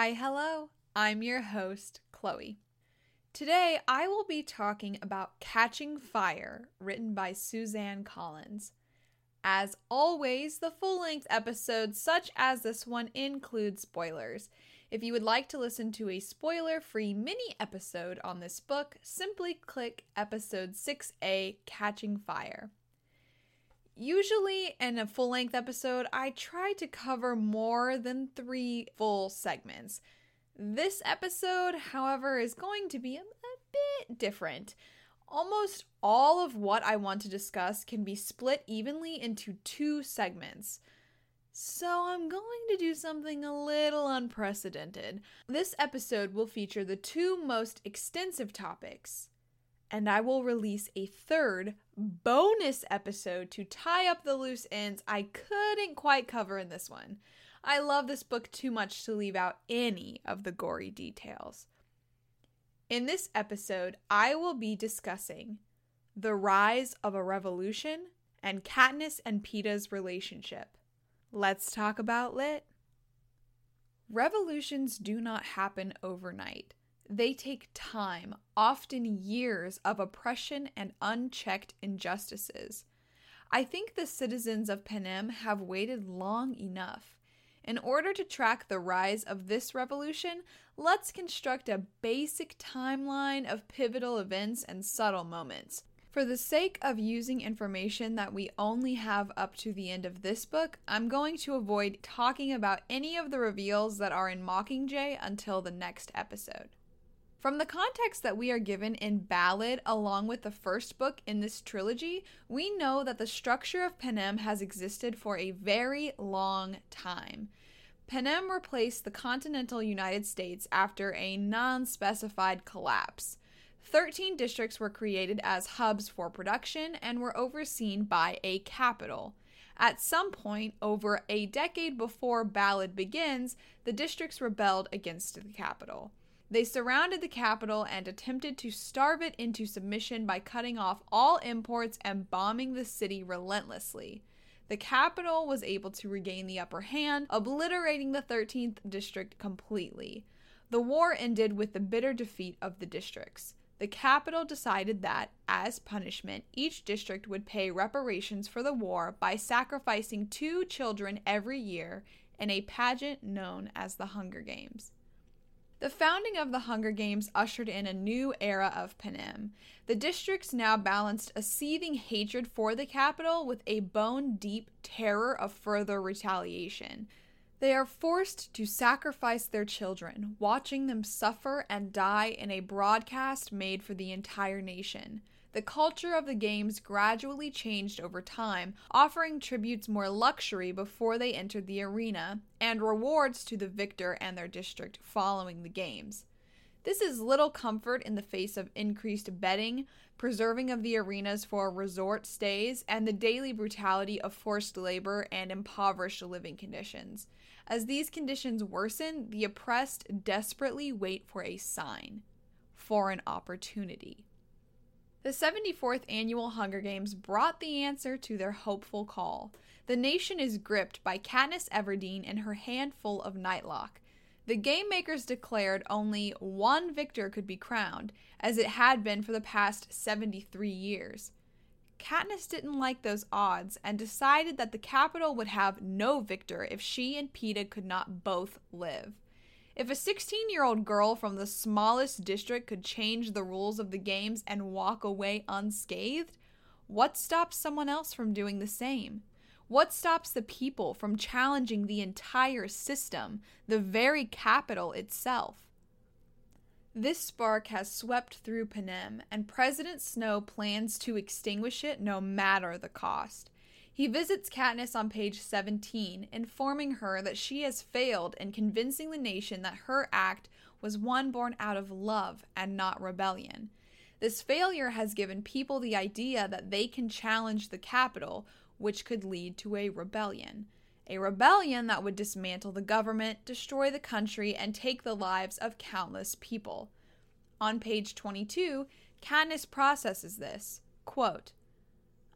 Hi, hello. I'm your host, Chloe. Today I will be talking about Catching Fire, written by Suzanne Collins. As always, the full length episodes, such as this one, include spoilers. If you would like to listen to a spoiler free mini episode on this book, simply click episode 6A Catching Fire. Usually, in a full length episode, I try to cover more than three full segments. This episode, however, is going to be a, a bit different. Almost all of what I want to discuss can be split evenly into two segments. So I'm going to do something a little unprecedented. This episode will feature the two most extensive topics and I will release a third bonus episode to tie up the loose ends I couldn't quite cover in this one. I love this book too much to leave out any of the gory details. In this episode, I will be discussing the rise of a revolution and Katniss and Peeta's relationship. Let's talk about lit. Revolutions do not happen overnight. They take time, often years of oppression and unchecked injustices. I think the citizens of Panem have waited long enough. In order to track the rise of this revolution, let's construct a basic timeline of pivotal events and subtle moments. For the sake of using information that we only have up to the end of this book, I'm going to avoid talking about any of the reveals that are in Mockingjay until the next episode. From the context that we are given in Ballad, along with the first book in this trilogy, we know that the structure of Panem has existed for a very long time. Panem replaced the continental United States after a non specified collapse. Thirteen districts were created as hubs for production and were overseen by a capital. At some point, over a decade before Ballad begins, the districts rebelled against the capital. They surrounded the capital and attempted to starve it into submission by cutting off all imports and bombing the city relentlessly. The capital was able to regain the upper hand, obliterating the 13th district completely. The war ended with the bitter defeat of the districts. The capital decided that, as punishment, each district would pay reparations for the war by sacrificing two children every year in a pageant known as the Hunger Games. The founding of the Hunger Games ushered in a new era of Panem. The districts now balanced a seething hatred for the capital with a bone deep terror of further retaliation. They are forced to sacrifice their children, watching them suffer and die in a broadcast made for the entire nation. The culture of the games gradually changed over time, offering tributes more luxury before they entered the arena, and rewards to the victor and their district following the games. This is little comfort in the face of increased betting, preserving of the arenas for resort stays, and the daily brutality of forced labor and impoverished living conditions. As these conditions worsen, the oppressed desperately wait for a sign, for an opportunity. The 74th annual Hunger Games brought the answer to their hopeful call. The nation is gripped by Katniss Everdeen and her handful of Nightlock. The game makers declared only one victor could be crowned, as it had been for the past 73 years. Katniss didn't like those odds and decided that the capital would have no victor if she and Peeta could not both live. If a 16 year old girl from the smallest district could change the rules of the games and walk away unscathed, what stops someone else from doing the same? What stops the people from challenging the entire system, the very capital itself? This spark has swept through Panem, and President Snow plans to extinguish it no matter the cost. He visits Katniss on page 17, informing her that she has failed in convincing the nation that her act was one born out of love and not rebellion. This failure has given people the idea that they can challenge the capital, which could lead to a rebellion. A rebellion that would dismantle the government, destroy the country, and take the lives of countless people. On page 22, Katniss processes this. Quote,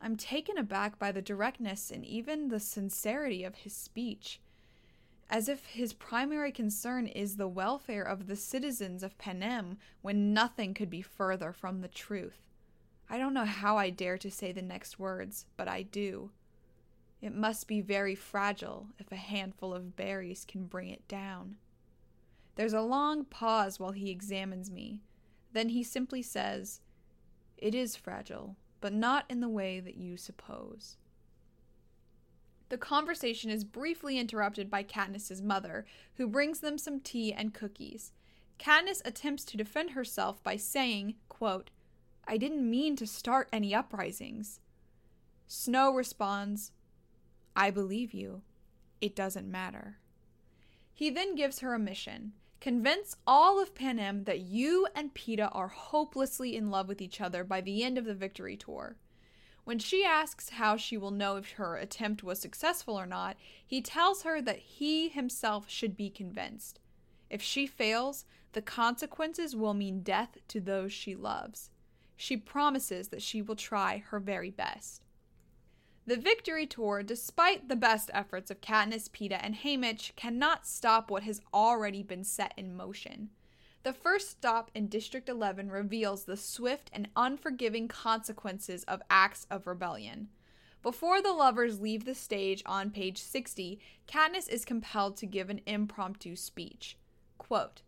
I'm taken aback by the directness and even the sincerity of his speech. as if his primary concern is the welfare of the citizens of Panem when nothing could be further from the truth. I don't know how I dare to say the next words, but I do. It must be very fragile if a handful of berries can bring it down. There's a long pause while he examines me. Then he simply says, It is fragile, but not in the way that you suppose. The conversation is briefly interrupted by Katniss's mother, who brings them some tea and cookies. Katniss attempts to defend herself by saying, quote, I didn't mean to start any uprisings. Snow responds, I believe you. It doesn't matter. He then gives her a mission convince all of Panem that you and Peeta are hopelessly in love with each other by the end of the victory tour. When she asks how she will know if her attempt was successful or not, he tells her that he himself should be convinced. If she fails, the consequences will mean death to those she loves. She promises that she will try her very best. The victory tour, despite the best efforts of Katniss, Peeta, and Haymitch, cannot stop what has already been set in motion. The first stop in District 11 reveals the swift and unforgiving consequences of acts of rebellion. Before the lovers leave the stage on page 60, Katniss is compelled to give an impromptu speech. Quote,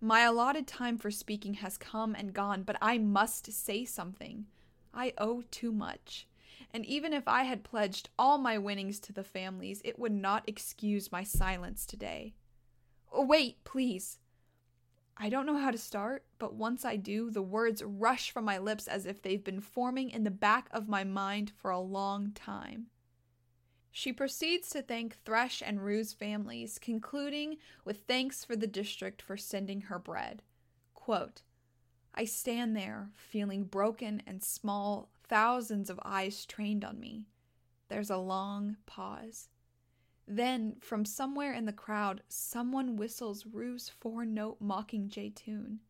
My allotted time for speaking has come and gone, but I must say something. I owe too much and even if I had pledged all my winnings to the families, it would not excuse my silence today. Oh, wait, please. I don't know how to start, but once I do, the words rush from my lips as if they've been forming in the back of my mind for a long time. She proceeds to thank Thresh and Rue's families, concluding with thanks for the district for sending her bread. Quote, I stand there, feeling broken and small thousands of eyes trained on me. There's a long pause. Then, from somewhere in the crowd, someone whistles Rue's four note Mockingjay tune,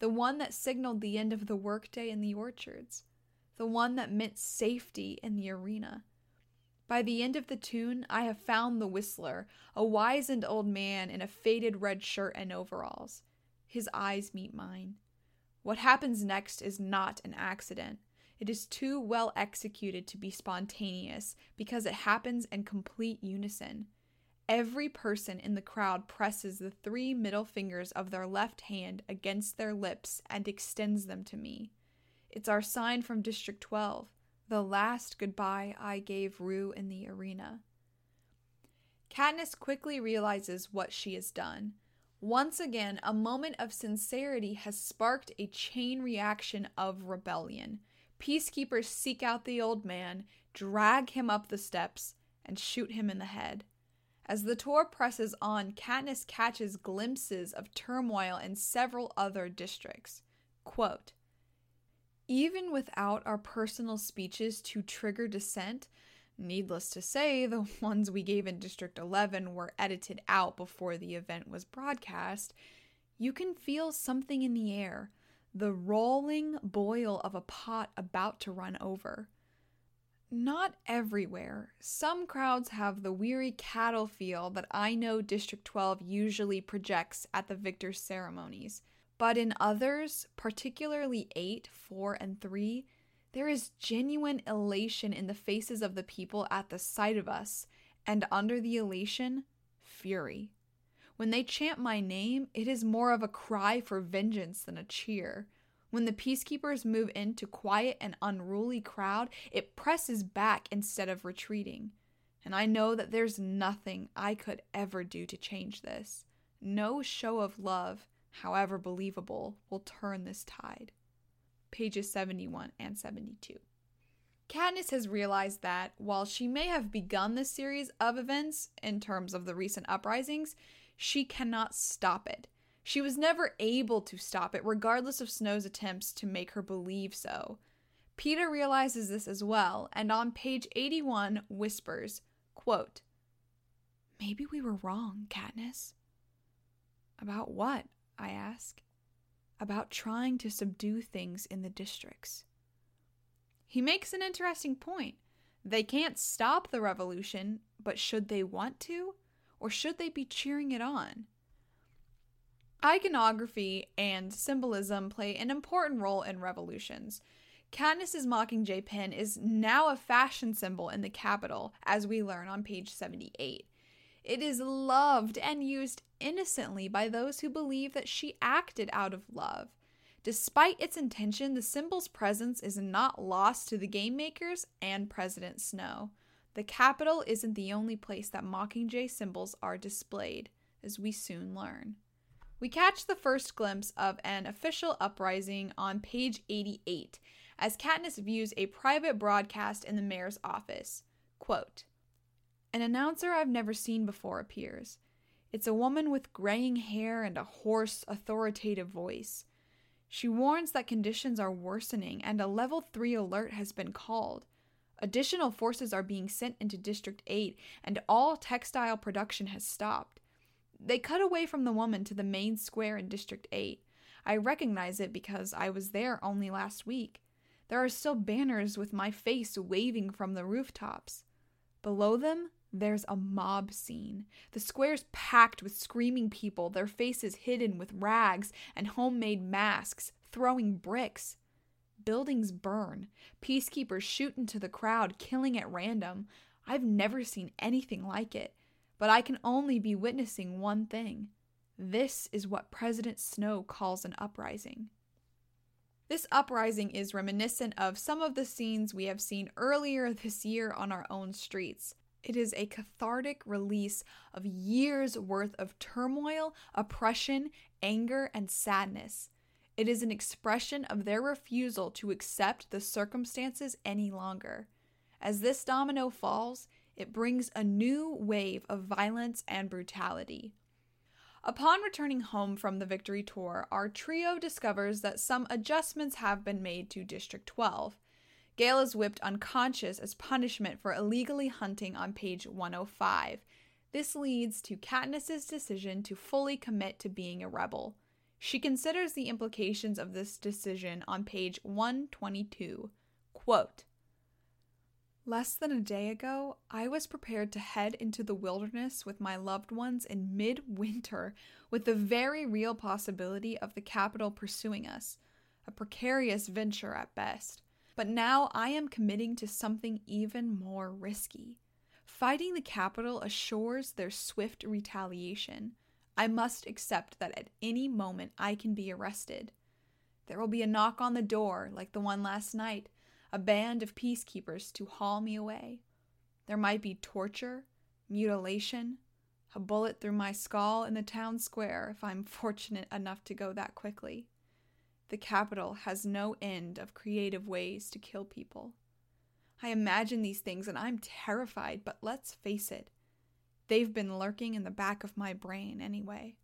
the one that signaled the end of the workday in the orchards, the one that meant safety in the arena. By the end of the tune, I have found the whistler, a wizened old man in a faded red shirt and overalls. His eyes meet mine. What happens next is not an accident. It is too well executed to be spontaneous because it happens in complete unison. Every person in the crowd presses the three middle fingers of their left hand against their lips and extends them to me. It's our sign from District 12, the last goodbye I gave Rue in the arena. Katniss quickly realizes what she has done. Once again, a moment of sincerity has sparked a chain reaction of rebellion. Peacekeepers seek out the old man, drag him up the steps, and shoot him in the head. As the tour presses on, Katniss catches glimpses of turmoil in several other districts. Quote, Even without our personal speeches to trigger dissent, needless to say, the ones we gave in District 11 were edited out before the event was broadcast, you can feel something in the air the rolling boil of a pot about to run over. Not everywhere. Some crowds have the weary cattle feel that I know District 12 usually projects at the victor's ceremonies. But in others, particularly 8, 4, and 3, there is genuine elation in the faces of the people at the sight of us, and under the elation, fury. When they chant my name, it is more of a cry for vengeance than a cheer. When the peacekeepers move into quiet and unruly crowd, it presses back instead of retreating. And I know that there's nothing I could ever do to change this. No show of love, however believable, will turn this tide. Pages 71 and 72. Katniss has realized that while she may have begun this series of events in terms of the recent uprisings, she cannot stop it. She was never able to stop it, regardless of Snow's attempts to make her believe so. Peeta realizes this as well, and on page 81 whispers, quote, Maybe we were wrong, Katniss. About what? I ask. About trying to subdue things in the districts. He makes an interesting point. They can't stop the revolution, but should they want to? Or should they be cheering it on? Iconography and symbolism play an important role in revolutions. Katniss's Mockingjay pin is now a fashion symbol in the Capitol, as we learn on page 78. It is loved and used innocently by those who believe that she acted out of love. Despite its intention, the symbol's presence is not lost to the game makers and President Snow. The Capitol isn't the only place that Mockingjay symbols are displayed, as we soon learn. We catch the first glimpse of an official uprising on page 88 as Katniss views a private broadcast in the mayor's office. Quote, An announcer I've never seen before appears. It's a woman with graying hair and a hoarse, authoritative voice. She warns that conditions are worsening and a level 3 alert has been called. Additional forces are being sent into District 8 and all textile production has stopped. They cut away from the woman to the main square in District 8. I recognize it because I was there only last week. There are still banners with my face waving from the rooftops. Below them, there's a mob scene. The square's packed with screaming people, their faces hidden with rags and homemade masks, throwing bricks. Buildings burn. Peacekeepers shoot into the crowd, killing at random. I've never seen anything like it but I can only be witnessing one thing. This is what President Snow calls an uprising. This uprising is reminiscent of some of the scenes we have seen earlier this year on our own streets. It is a cathartic release of years' worth of turmoil, oppression, anger, and sadness. It is an expression of their refusal to accept the circumstances any longer. As this domino falls, it brings a new wave of violence and brutality. Upon returning home from the victory tour, our trio discovers that some adjustments have been made to District 12. Gale is whipped unconscious as punishment for illegally hunting on page 105. This leads to Katniss's decision to fully commit to being a rebel. She considers the implications of this decision on page 122. Quote, Less than a day ago, I was prepared to head into the wilderness with my loved ones in midwinter with the very real possibility of the capital pursuing us, a precarious venture at best. But now I am committing to something even more risky. Fighting the capital assures their swift retaliation. I must accept that at any moment I can be arrested. There will be a knock on the door, like the one last night a band of peacekeepers to haul me away. There might be torture, mutilation, a bullet through my skull in the town square if I'm fortunate enough to go that quickly. The capital has no end of creative ways to kill people. I imagine these things and I'm terrified, but let's face it, they've been lurking in the back of my brain anyway.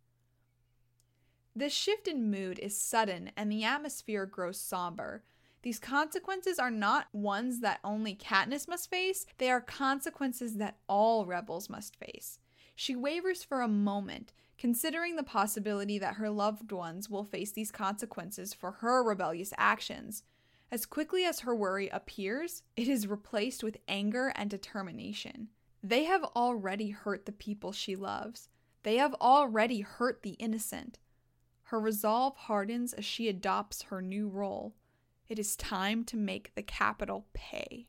This shift in mood is sudden and the atmosphere grows somber, these consequences are not ones that only Katniss must face, they are consequences that all rebels must face. She wavers for a moment, considering the possibility that her loved ones will face these consequences for her rebellious actions. As quickly as her worry appears, it is replaced with anger and determination. They have already hurt the people she loves. They have already hurt the innocent. Her resolve hardens as she adopts her new role. It is time to make the capital pay.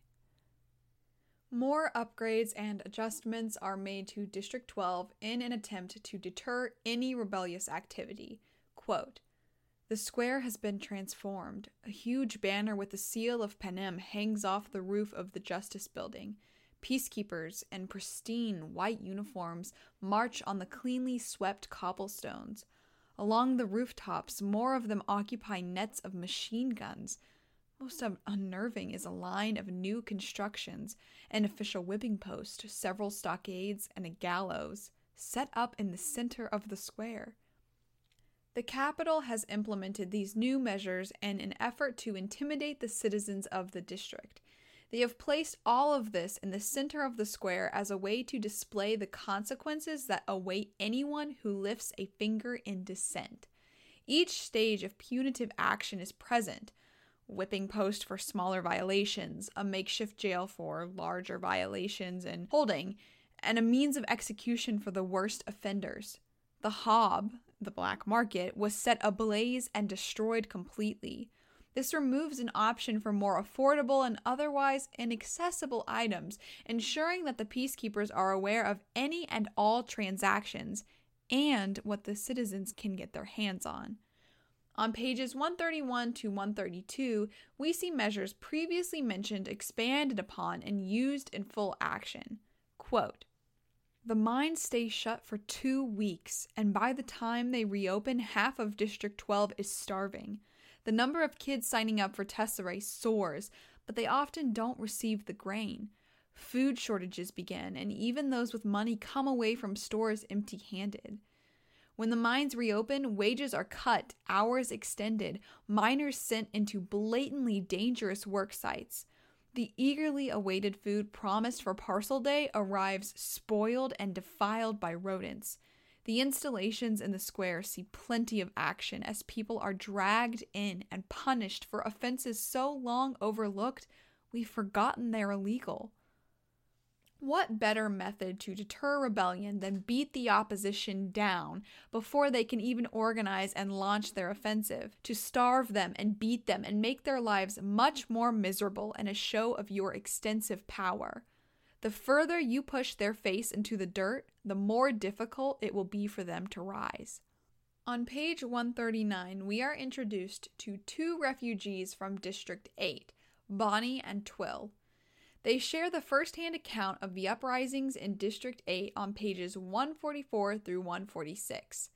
More upgrades and adjustments are made to District 12 in an attempt to deter any rebellious activity. Quote, the square has been transformed. A huge banner with the seal of Panem hangs off the roof of the Justice Building. Peacekeepers in pristine white uniforms march on the cleanly swept cobblestones. Along the rooftops, more of them occupy nets of machine guns. Most unnerving is a line of new constructions, an official whipping post, several stockades, and a gallows set up in the center of the square. The capital has implemented these new measures in an effort to intimidate the citizens of the district. They have placed all of this in the center of the square as a way to display the consequences that await anyone who lifts a finger in dissent. Each stage of punitive action is present whipping post for smaller violations, a makeshift jail for larger violations, and holding, and a means of execution for the worst offenders. The hob, the black market, was set ablaze and destroyed completely. This removes an option for more affordable and otherwise inaccessible items, ensuring that the peacekeepers are aware of any and all transactions and what the citizens can get their hands on. On pages 131 to 132, we see measures previously mentioned expanded upon and used in full action. Quote, the mines stay shut for two weeks, and by the time they reopen, half of District 12 is starving. The number of kids signing up for Tesserae soars, but they often don't receive the grain. Food shortages begin, and even those with money come away from stores empty handed. When the mines reopen, wages are cut, hours extended, miners sent into blatantly dangerous work sites. The eagerly awaited food promised for parcel day arrives spoiled and defiled by rodents. The installations in the square see plenty of action as people are dragged in and punished for offenses so long overlooked we've forgotten they're illegal. What better method to deter rebellion than beat the opposition down before they can even organize and launch their offensive, to starve them and beat them and make their lives much more miserable in a show of your extensive power? The further you push their face into the dirt, the more difficult it will be for them to rise. On page 139, we are introduced to two refugees from District 8, Bonnie and Twill. They share the first hand account of the uprisings in District 8 on pages 144 through 146.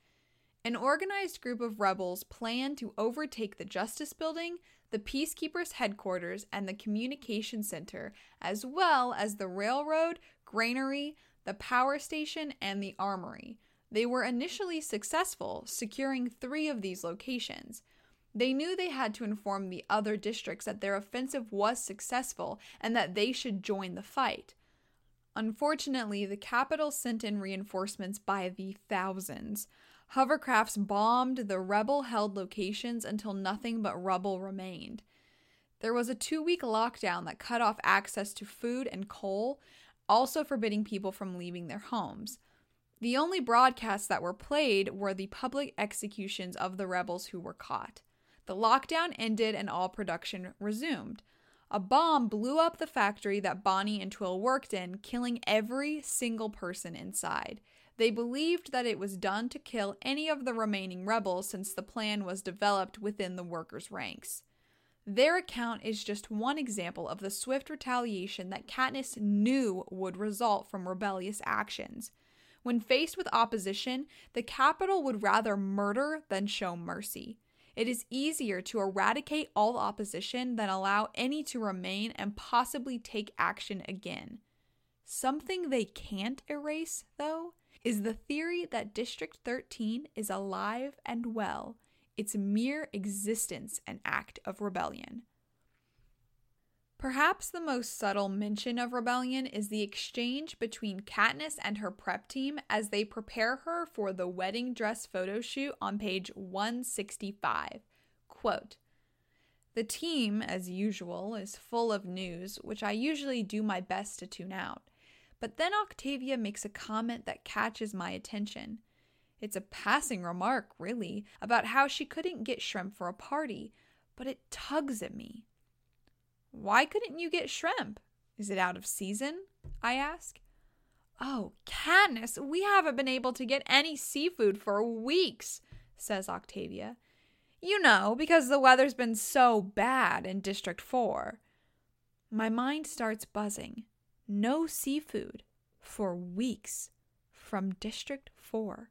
An organized group of rebels planned to overtake the Justice Building, the Peacekeepers' headquarters, and the Communication Center, as well as the railroad, granary, the power station, and the armory. They were initially successful, securing three of these locations. They knew they had to inform the other districts that their offensive was successful and that they should join the fight. Unfortunately, the capital sent in reinforcements by the thousands. Hovercrafts bombed the rebel held locations until nothing but rubble remained. There was a two week lockdown that cut off access to food and coal, also forbidding people from leaving their homes. The only broadcasts that were played were the public executions of the rebels who were caught. The lockdown ended and all production resumed. A bomb blew up the factory that Bonnie and Twill worked in, killing every single person inside. They believed that it was done to kill any of the remaining rebels since the plan was developed within the workers' ranks. Their account is just one example of the swift retaliation that Katniss knew would result from rebellious actions. When faced with opposition, the capital would rather murder than show mercy. It is easier to eradicate all opposition than allow any to remain and possibly take action again. Something they can't erase, though, is the theory that District 13 is alive and well, its mere existence an act of rebellion. Perhaps the most subtle mention of rebellion is the exchange between Katniss and her prep team as they prepare her for the wedding dress photo shoot on page 165. Quote, the team, as usual, is full of news, which I usually do my best to tune out. But then Octavia makes a comment that catches my attention. It's a passing remark, really, about how she couldn't get shrimp for a party, but it tugs at me. Why couldn't you get shrimp? Is it out of season? I ask. Oh, Katniss, we haven't been able to get any seafood for weeks, says Octavia. You know, because the weather's been so bad in District 4. My mind starts buzzing. No seafood for weeks from District 4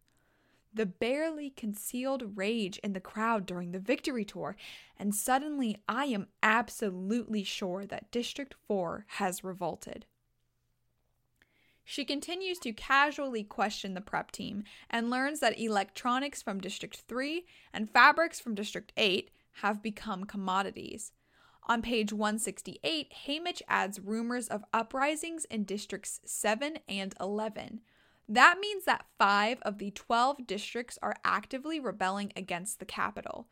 the barely concealed rage in the crowd during the victory tour, and suddenly I am absolutely sure that District 4 has revolted. She continues to casually question the prep team and learns that electronics from District 3 and fabrics from District 8 have become commodities. On page 168, Haymitch adds rumors of uprisings in Districts 7 and 11, that means that five of the 12 districts are actively rebelling against the capital.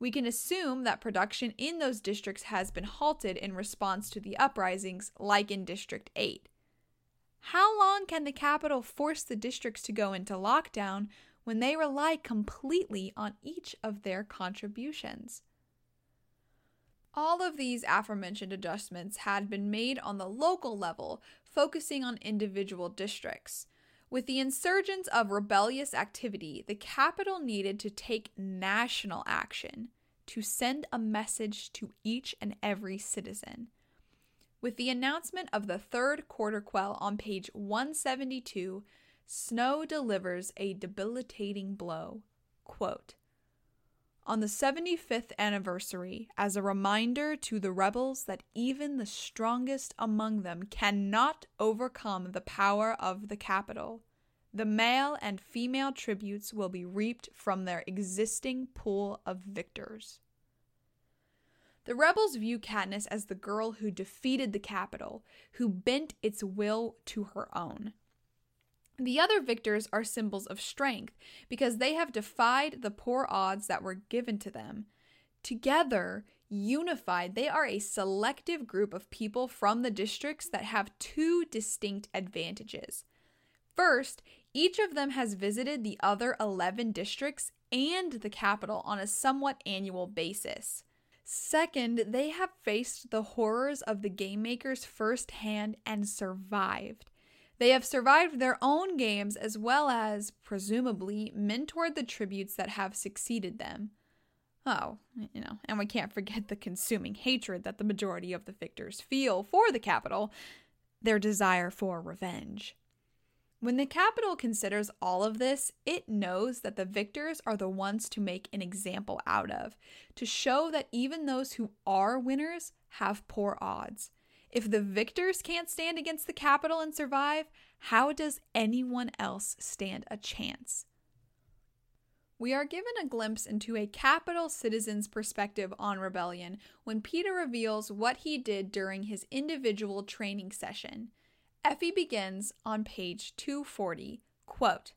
We can assume that production in those districts has been halted in response to the uprisings, like in District 8. How long can the capital force the districts to go into lockdown when they rely completely on each of their contributions? All of these aforementioned adjustments had been made on the local level, focusing on individual districts. With the insurgence of rebellious activity, the capital needed to take national action to send a message to each and every citizen. With the announcement of the third quarter quell on page 172, Snow delivers a debilitating blow. Quote, on the 75th anniversary, as a reminder to the rebels that even the strongest among them cannot overcome the power of the capital, the male and female tributes will be reaped from their existing pool of victors. The rebels view Katniss as the girl who defeated the capital, who bent its will to her own. The other victors are symbols of strength because they have defied the poor odds that were given to them. Together, unified, they are a selective group of people from the districts that have two distinct advantages. First, each of them has visited the other 11 districts and the capital on a somewhat annual basis. Second, they have faced the horrors of the game makers firsthand and survived. They have survived their own games as well as, presumably, mentored the tributes that have succeeded them. Oh, you know, and we can't forget the consuming hatred that the majority of the victors feel for the capital, their desire for revenge. When the capital considers all of this, it knows that the victors are the ones to make an example out of, to show that even those who are winners have poor odds. If the victors can't stand against the capital and survive, how does anyone else stand a chance? We are given a glimpse into a capital citizen's perspective on rebellion when Peeta reveals what he did during his individual training session. Effie begins on page 240. Quote,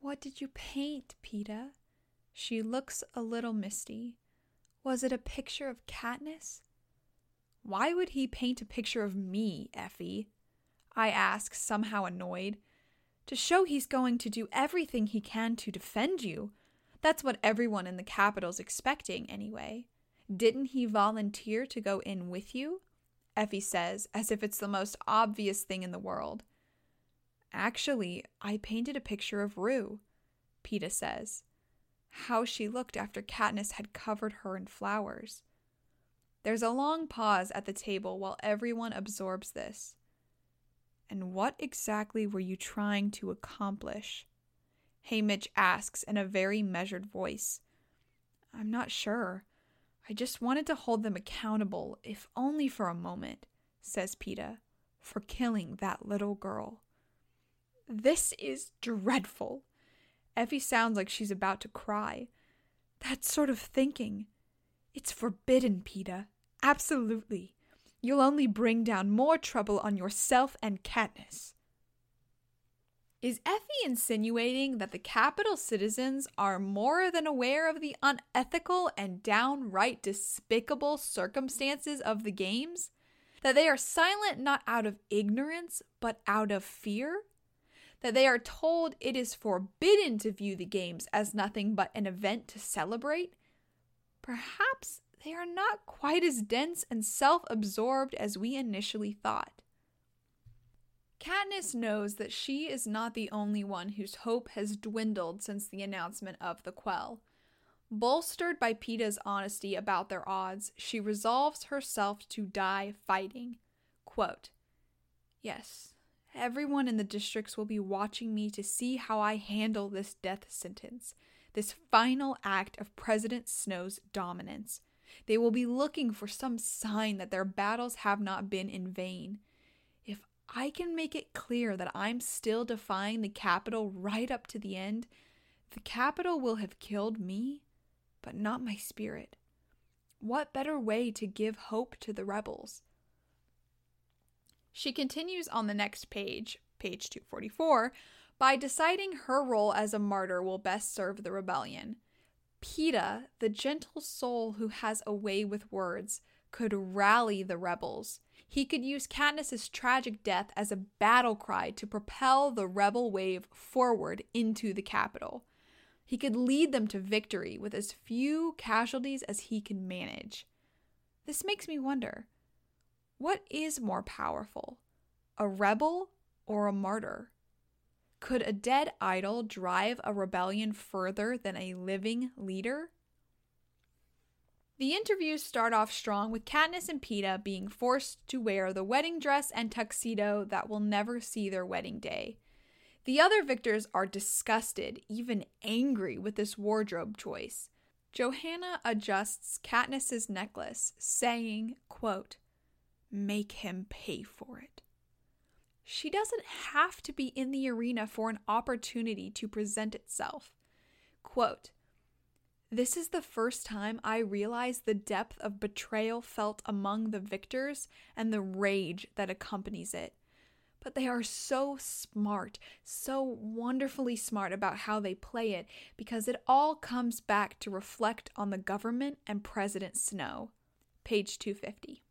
What did you paint, Peeta? She looks a little misty. Was it a picture of Katniss? Why would he paint a picture of me, Effie? I ask, somehow annoyed. To show he's going to do everything he can to defend you. That's what everyone in the capital's expecting, anyway. Didn't he volunteer to go in with you? Effie says, as if it's the most obvious thing in the world. Actually, I painted a picture of Rue, Peeta says. How she looked after Katniss had covered her in flowers. There's a long pause at the table while everyone absorbs this. And what exactly were you trying to accomplish? Haymitch asks in a very measured voice. I'm not sure. I just wanted to hold them accountable, if only for a moment, says Peeta, for killing that little girl. This is dreadful. Effie sounds like she's about to cry. That sort of thinking. It's forbidden, Peeta. Absolutely. You'll only bring down more trouble on yourself and Katniss. Is Effie insinuating that the capital citizens are more than aware of the unethical and downright despicable circumstances of the games? That they are silent not out of ignorance, but out of fear? That they are told it is forbidden to view the games as nothing but an event to celebrate? Perhaps they are not quite as dense and self absorbed as we initially thought. Katniss knows that she is not the only one whose hope has dwindled since the announcement of the quell. Bolstered by Peeta's honesty about their odds, she resolves herself to die fighting. Quote, Yes, everyone in the districts will be watching me to see how I handle this death sentence, this final act of President Snow's dominance. They will be looking for some sign that their battles have not been in vain. If I can make it clear that I'm still defying the capital right up to the end, the capital will have killed me, but not my spirit. What better way to give hope to the rebels? She continues on the next page, page 244, by deciding her role as a martyr will best serve the rebellion. Peeta, the gentle soul who has a way with words, could rally the rebels. He could use Katniss's tragic death as a battle cry to propel the rebel wave forward into the capital. He could lead them to victory with as few casualties as he could manage. This makes me wonder what is more powerful, a rebel or a martyr? Could a dead idol drive a rebellion further than a living leader? The interviews start off strong with Katniss and Peeta being forced to wear the wedding dress and tuxedo that will never see their wedding day. The other victors are disgusted, even angry with this wardrobe choice. Johanna adjusts Katniss's necklace, saying, quote, Make him pay for it. She doesn't have to be in the arena for an opportunity to present itself. Quote, this is the first time I realize the depth of betrayal felt among the victors and the rage that accompanies it. But they are so smart, so wonderfully smart about how they play it, because it all comes back to reflect on the government and President Snow. Page 250.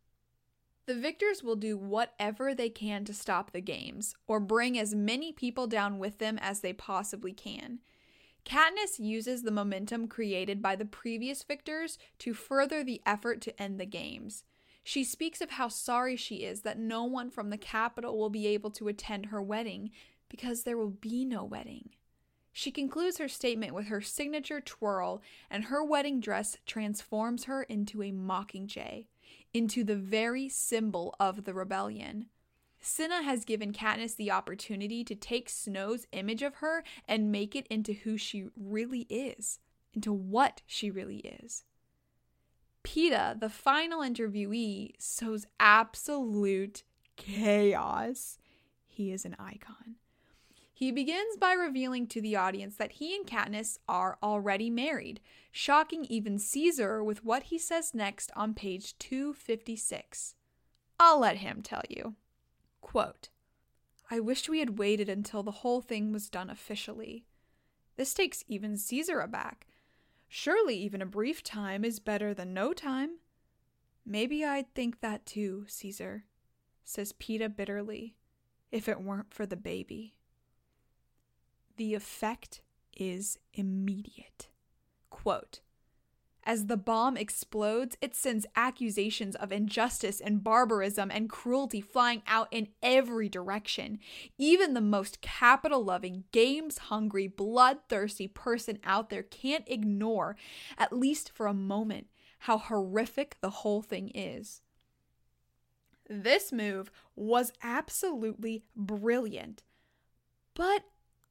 The victors will do whatever they can to stop the games, or bring as many people down with them as they possibly can. Katniss uses the momentum created by the previous victors to further the effort to end the games. She speaks of how sorry she is that no one from the capital will be able to attend her wedding because there will be no wedding. She concludes her statement with her signature twirl, and her wedding dress transforms her into a mockingjay into the very symbol of the rebellion. Cinna has given Katniss the opportunity to take Snow's image of her and make it into who she really is, into what she really is. Peeta, the final interviewee, sows absolute chaos. He is an icon. He begins by revealing to the audience that he and Katniss are already married, shocking even Caesar with what he says next on page 256. I'll let him tell you. Quote, I wished we had waited until the whole thing was done officially. This takes even Caesar aback. Surely even a brief time is better than no time. Maybe I'd think that too, Caesar, says Peeta bitterly, if it weren't for the baby. The effect is immediate. Quote As the bomb explodes, it sends accusations of injustice and barbarism and cruelty flying out in every direction. Even the most capital loving, games hungry, bloodthirsty person out there can't ignore, at least for a moment, how horrific the whole thing is. This move was absolutely brilliant. But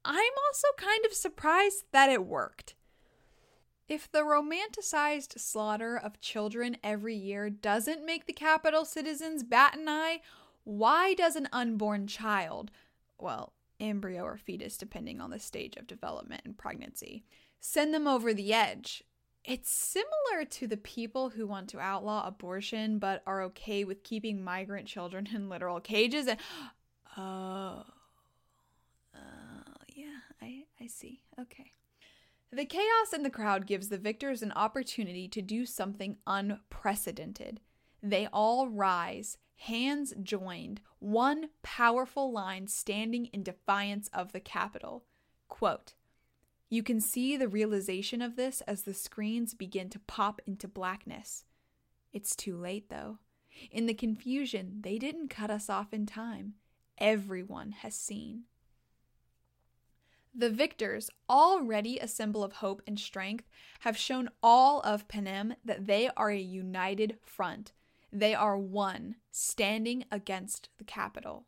I'm also kind of surprised that it worked. If the romanticized slaughter of children every year doesn't make the capital citizens bat an eye, why does an unborn child, well, embryo or fetus, depending on the stage of development and pregnancy, send them over the edge? It's similar to the people who want to outlaw abortion but are okay with keeping migrant children in literal cages and. Oh. I, see. Okay. The chaos in the crowd gives the victors an opportunity to do something unprecedented. They all rise, hands joined, one powerful line standing in defiance of the capital. Quote, you can see the realization of this as the screens begin to pop into blackness. It's too late, though. In the confusion, they didn't cut us off in time. Everyone has seen. The victors, already a symbol of hope and strength, have shown all of Panem that they are a united front. They are one, standing against the capital.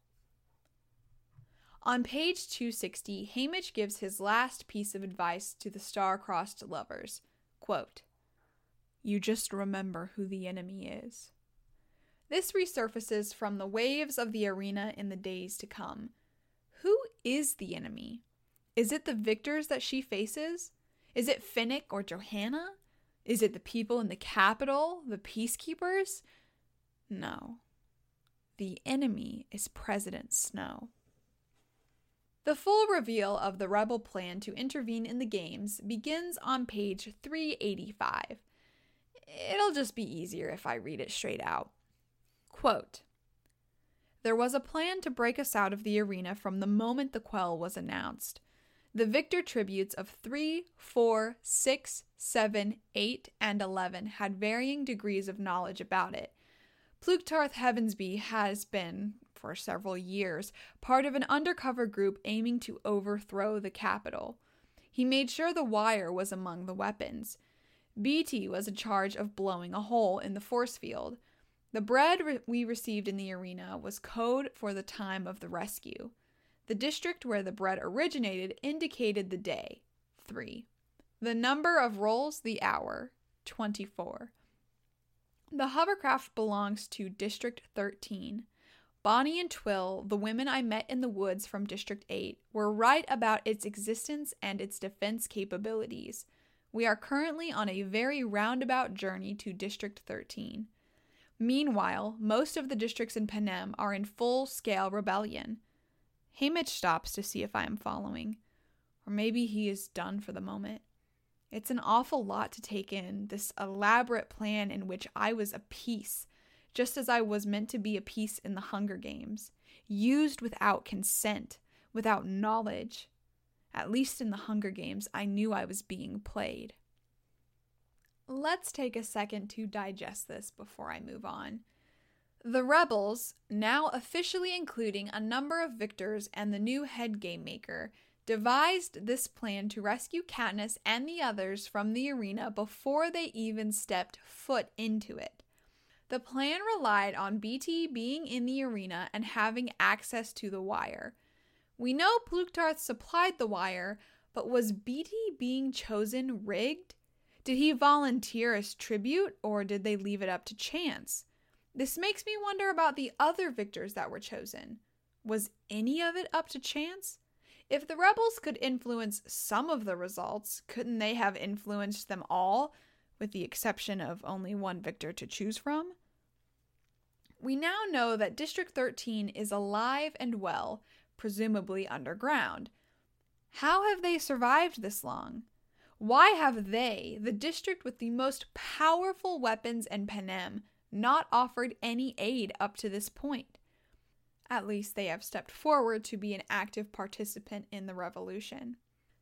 On page 260, Haymitch gives his last piece of advice to the star-crossed lovers. Quote, You just remember who the enemy is. This resurfaces from the waves of the arena in the days to come. Who is the enemy? Is it the victors that she faces? Is it Finnick or Johanna? Is it the people in the capital, the peacekeepers? No. The enemy is President Snow. The full reveal of the rebel plan to intervene in the games begins on page 385. It'll just be easier if I read it straight out. Quote There was a plan to break us out of the arena from the moment the quell was announced. The victor tributes of 3, 4, 6, 7, 8, and 11 had varying degrees of knowledge about it. Plutarch Heavensbee has been, for several years, part of an undercover group aiming to overthrow the Capitol. He made sure the wire was among the weapons. Beetee was in charge of blowing a hole in the force field. The bread re- we received in the arena was code for the time of the rescue. The district where the bread originated indicated the day, 3. The number of rolls the hour, 24. The hovercraft belongs to District 13. Bonnie and Twill, the women I met in the woods from District 8, were right about its existence and its defense capabilities. We are currently on a very roundabout journey to District 13. Meanwhile, most of the districts in Panem are in full scale rebellion. Haymitch stops to see if I am following. Or maybe he is done for the moment. It's an awful lot to take in, this elaborate plan in which I was a piece, just as I was meant to be a piece in the Hunger Games, used without consent, without knowledge. At least in the Hunger Games, I knew I was being played. Let's take a second to digest this before I move on. The rebels, now officially including a number of victors and the new head game maker, devised this plan to rescue Katniss and the others from the arena before they even stepped foot into it. The plan relied on Beetee being in the arena and having access to the wire. We know Plutarch supplied the wire, but was Beetee being chosen rigged? Did he volunteer as tribute, or did they leave it up to chance? This makes me wonder about the other victors that were chosen. Was any of it up to chance? If the rebels could influence some of the results, couldn't they have influenced them all, with the exception of only one victor to choose from? We now know that District 13 is alive and well, presumably underground. How have they survived this long? Why have they, the district with the most powerful weapons in Panem, not offered any aid up to this point? At least they have stepped forward to be an active participant in the revolution.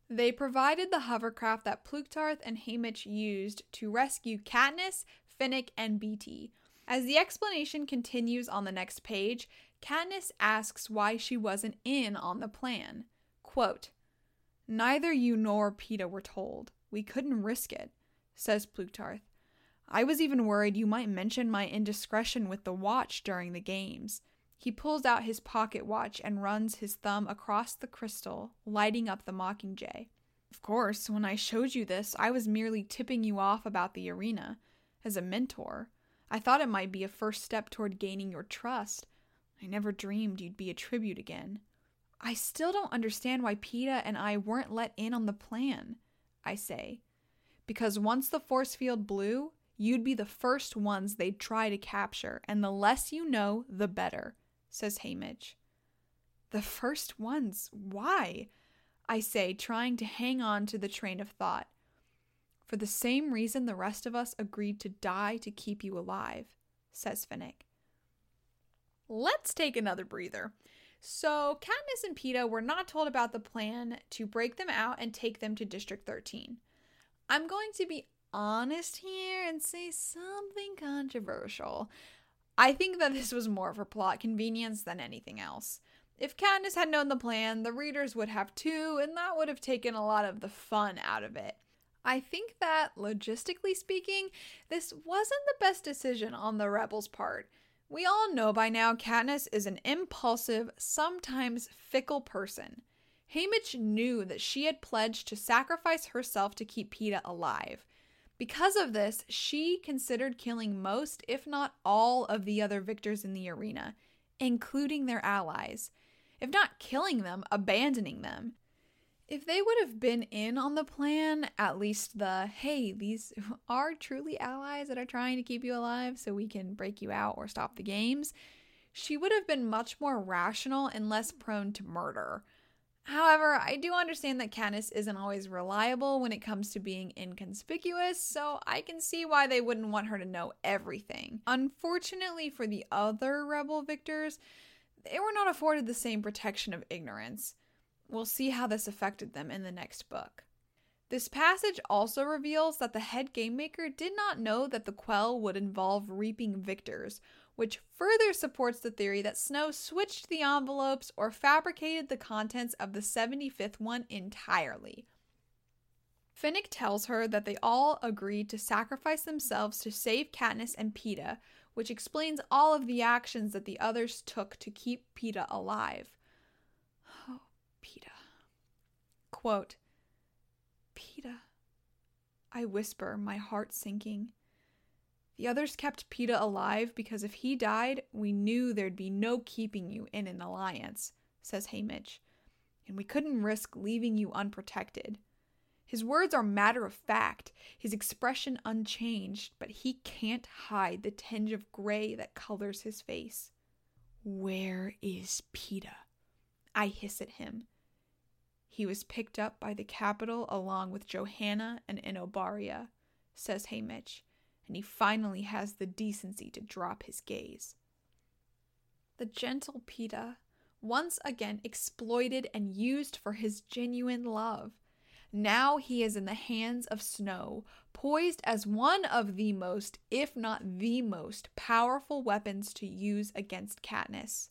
They provided the hovercraft that Plutarch and Haymitch used to rescue Katniss, Finnick, and Beetee. As the explanation continues on the next page, Katniss asks why she wasn't in on the plan. Quote, Neither you nor Peeta were told. We couldn't risk it, says Plutarch. I was even worried you might mention my indiscretion with the watch during the games. He pulls out his pocket watch and runs his thumb across the crystal, lighting up the Mockingjay. Of course, when I showed you this, I was merely tipping you off about the arena. As a mentor, I thought it might be a first step toward gaining your trust. I never dreamed you'd be a tribute again. I still don't understand why Peeta and I weren't let in on the plan, I say. Because once the force field blew, you'd be the first ones they'd try to capture, and the less you know, the better says Haymitch. The first ones? Why? I say, trying to hang on to the train of thought. For the same reason the rest of us agreed to die to keep you alive, says Finnick. Let's take another breather. So, Katniss and Peeta were not told about the plan to break them out and take them to District 13. I'm going to be honest here and say something controversial. I think that this was more for plot convenience than anything else. If Katniss had known the plan, the readers would have too, and that would have taken a lot of the fun out of it. I think that, logistically speaking, this wasn't the best decision on the rebels' part. We all know by now Katniss is an impulsive, sometimes fickle person. Haymitch knew that she had pledged to sacrifice herself to keep Peeta alive. Because of this, she considered killing most, if not all, of the other victors in the arena, including their allies. If not killing them, abandoning them. If they would have been in on the plan, at least the hey, these are truly allies that are trying to keep you alive so we can break you out or stop the games, she would have been much more rational and less prone to murder. However, I do understand that Katniss isn't always reliable when it comes to being inconspicuous, so I can see why they wouldn't want her to know everything. Unfortunately for the other rebel victors, they were not afforded the same protection of ignorance. We'll see how this affected them in the next book. This passage also reveals that the head game maker did not know that the quell would involve reaping victors, which further supports the theory that Snow switched the envelopes or fabricated the contents of the 75th one entirely. Finnick tells her that they all agreed to sacrifice themselves to save Katniss and Peeta, which explains all of the actions that the others took to keep Peeta alive. Oh, Peeta. Quote, Peeta. I whisper, my heart sinking. The others kept Peeta alive because if he died, we knew there'd be no keeping you in an alliance, says Haymitch, and we couldn't risk leaving you unprotected. His words are matter of fact, his expression unchanged, but he can't hide the tinge of gray that colors his face. Where is Peeta? I hiss at him. He was picked up by the Capitol along with Johanna and Enobaria, says Haymitch and he finally has the decency to drop his gaze. The gentle Peeta, once again exploited and used for his genuine love. Now he is in the hands of Snow, poised as one of the most, if not the most, powerful weapons to use against Katniss.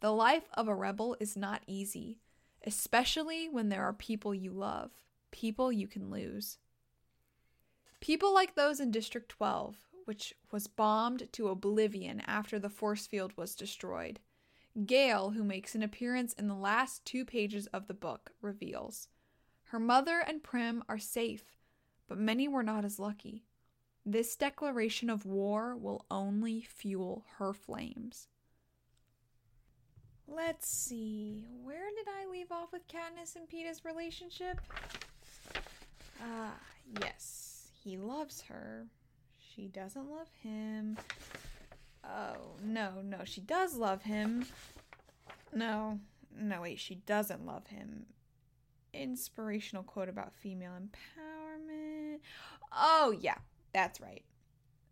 The life of a rebel is not easy, especially when there are people you love, people you can lose. People like those in District 12, which was bombed to oblivion after the force field was destroyed. Gale, who makes an appearance in the last two pages of the book, reveals. Her mother and Prim are safe, but many were not as lucky. This declaration of war will only fuel her flames. Let's see, where did I leave off with Katniss and Peeta's relationship? Ah, yes. He loves her. She doesn't love him. Oh, no, no, she does love him. No, no, wait, she doesn't love him. Inspirational quote about female empowerment. Oh, yeah, that's right.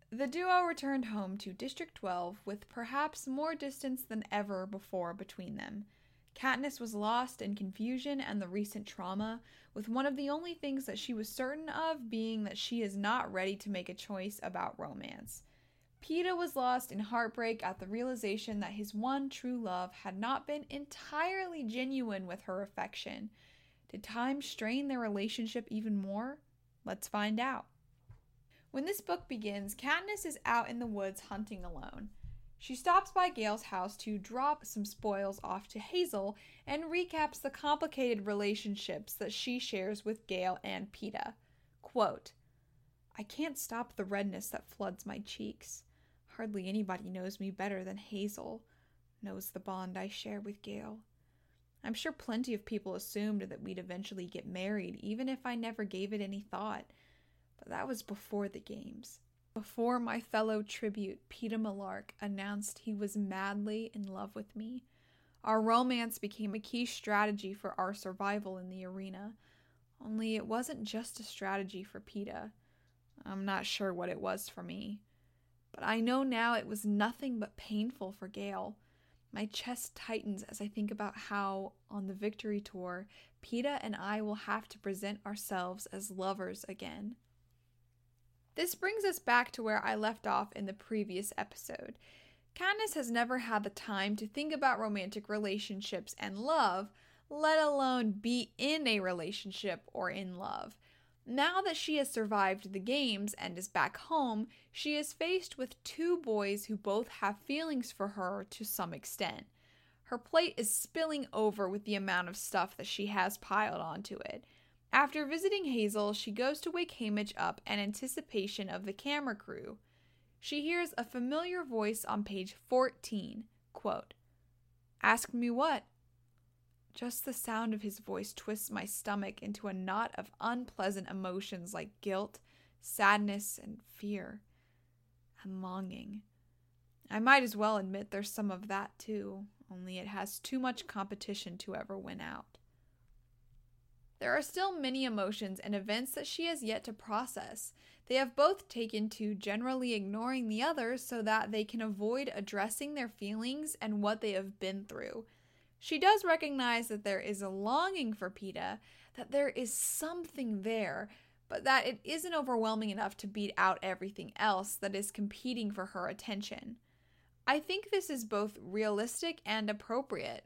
The duo returned home to District 12 with perhaps more distance than ever before between them. Katniss was lost in confusion and the recent trauma, with one of the only things that she was certain of being that she is not ready to make a choice about romance. Peeta was lost in heartbreak at the realization that his one true love had not been entirely genuine with her affection. Did time strain their relationship even more? Let's find out. When this book begins, Katniss is out in the woods hunting alone. She stops by Gale's house to drop some spoils off to Hazel and recaps the complicated relationships that she shares with Gale and Peeta. Quote, I can't stop the redness that floods my cheeks. Hardly anybody knows me better than Hazel knows the bond I share with Gale. I'm sure plenty of people assumed that we'd eventually get married, even if I never gave it any thought. But that was before the games. Before my fellow tribute, Peeta Mellark, announced he was madly in love with me, our romance became a key strategy for our survival in the arena. Only it wasn't just a strategy for Peeta. I'm not sure what it was for me. But I know now it was nothing but painful for Gale. My chest tightens as I think about how, on the victory tour, Peeta and I will have to present ourselves as lovers again. This brings us back to where I left off in the previous episode. Katniss has never had the time to think about romantic relationships and love, let alone be in a relationship or in love. Now that she has survived the games and is back home, she is faced with two boys who both have feelings for her to some extent. Her plate is spilling over with the amount of stuff that she has piled onto it. After visiting Hazel, she goes to wake Haymitch up in anticipation of the camera crew. She hears a familiar voice on page 14. Quote, Ask me what? Just the sound of his voice twists my stomach into a knot of unpleasant emotions like guilt, sadness, and fear, and longing. I might as well admit there's some of that too, only it has too much competition to ever win out. There are still many emotions and events that she has yet to process. They have both taken to generally ignoring the others so that they can avoid addressing their feelings and what they have been through. She does recognize that there is a longing for Peeta, that there is something there, but that it isn't overwhelming enough to beat out everything else that is competing for her attention. I think this is both realistic and appropriate.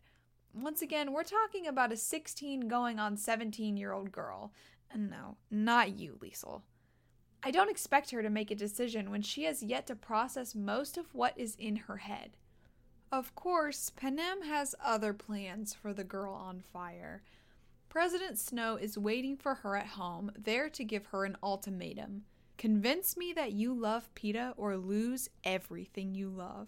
Once again, we're talking about a 16 going on 17 year old girl. And no, not you, Liesel. I don't expect her to make a decision when she has yet to process most of what is in her head. Of course, Panem has other plans for the girl on fire. President Snow is waiting for her at home, there to give her an ultimatum convince me that you love Peeta or lose everything you love.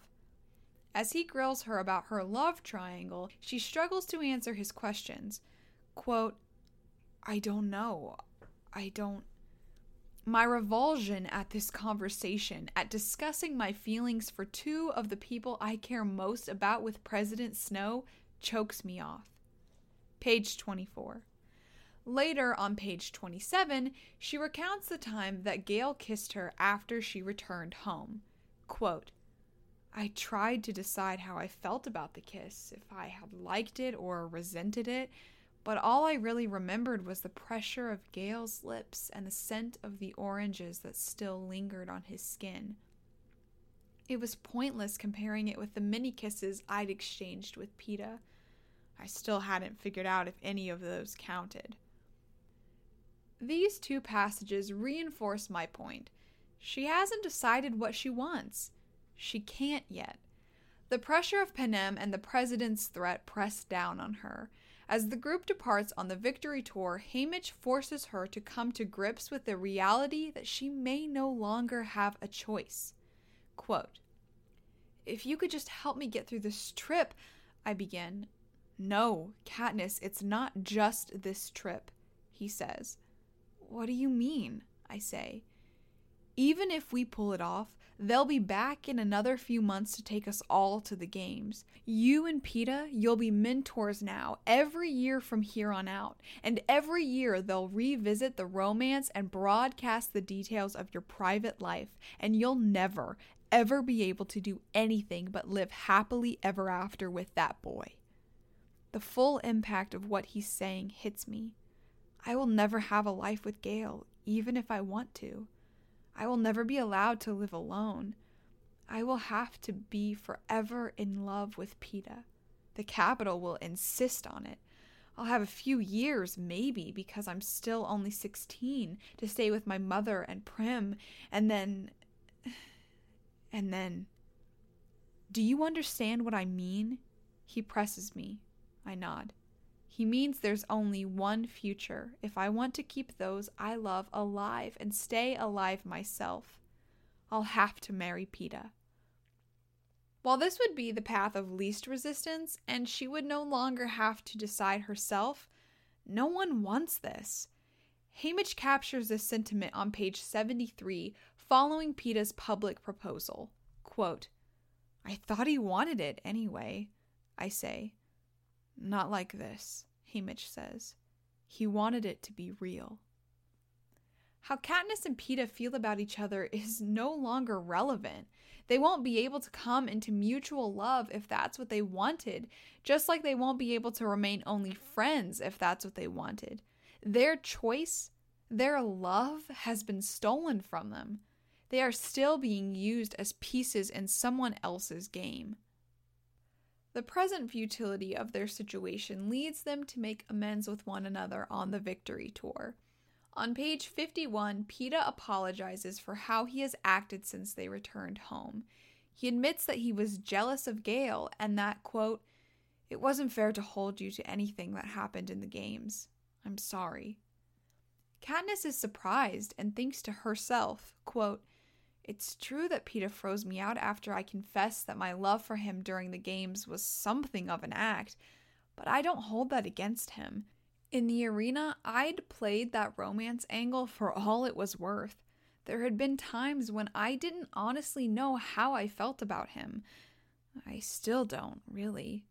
As he grills her about her love triangle, she struggles to answer his questions. Quote, I don't know. I don't. My revulsion at this conversation, at discussing my feelings for two of the people I care most about with President Snow, chokes me off. Page 24. Later, on page 27, she recounts the time that Gale kissed her after she returned home. Quote, I tried to decide how I felt about the kiss, if I had liked it or resented it, but all I really remembered was the pressure of Gale's lips and the scent of the oranges that still lingered on his skin. It was pointless comparing it with the many kisses I'd exchanged with Peeta. I still hadn't figured out if any of those counted. These two passages reinforce my point. She hasn't decided what she wants. She can't yet. The pressure of Panem and the president's threat press down on her. As the group departs on the victory tour, Haymitch forces her to come to grips with the reality that she may no longer have a choice. Quote, If you could just help me get through this trip, I begin. No, Katniss, it's not just this trip, he says. What do you mean? I say. Even if we pull it off, They'll be back in another few months to take us all to the games. You and Peeta, you'll be mentors now, every year from here on out. And every year they'll revisit the romance and broadcast the details of your private life. And you'll never, ever be able to do anything but live happily ever after with that boy. The full impact of what he's saying hits me. I will never have a life with Gale, even if I want to. I will never be allowed to live alone. I will have to be forever in love with Peeta. The Capitol will insist on it. I'll have a few years, maybe, because I'm still only 16, to stay with my mother and Prim, and then. And then. Do you understand what I mean? He presses me. I nod. He means there's only one future if I want to keep those I love alive and stay alive myself. I'll have to marry Peeta. While this would be the path of least resistance, and she would no longer have to decide herself, no one wants this. Haymitch captures this sentiment on page 73 following Peeta's public proposal. Quote, I thought he wanted it anyway, I say. Not like this, Haymitch says. He wanted it to be real. How Katniss and Peeta feel about each other is no longer relevant. They won't be able to come into mutual love if that's what they wanted, just like they won't be able to remain only friends if that's what they wanted. Their choice, their love, has been stolen from them. They are still being used as pieces in someone else's game. The present futility of their situation leads them to make amends with one another on the victory tour. On page 51, Peeta apologizes for how he has acted since they returned home. He admits that he was jealous of Gale and that, quote, it wasn't fair to hold you to anything that happened in the games. I'm sorry. Katniss is surprised and thinks to herself, quote, it's true that Peeta froze me out after I confessed that my love for him during the games was something of an act, but I don't hold that against him. In the arena, I'd played that romance angle for all it was worth. There had been times when I didn't honestly know how I felt about him. I still don't, really.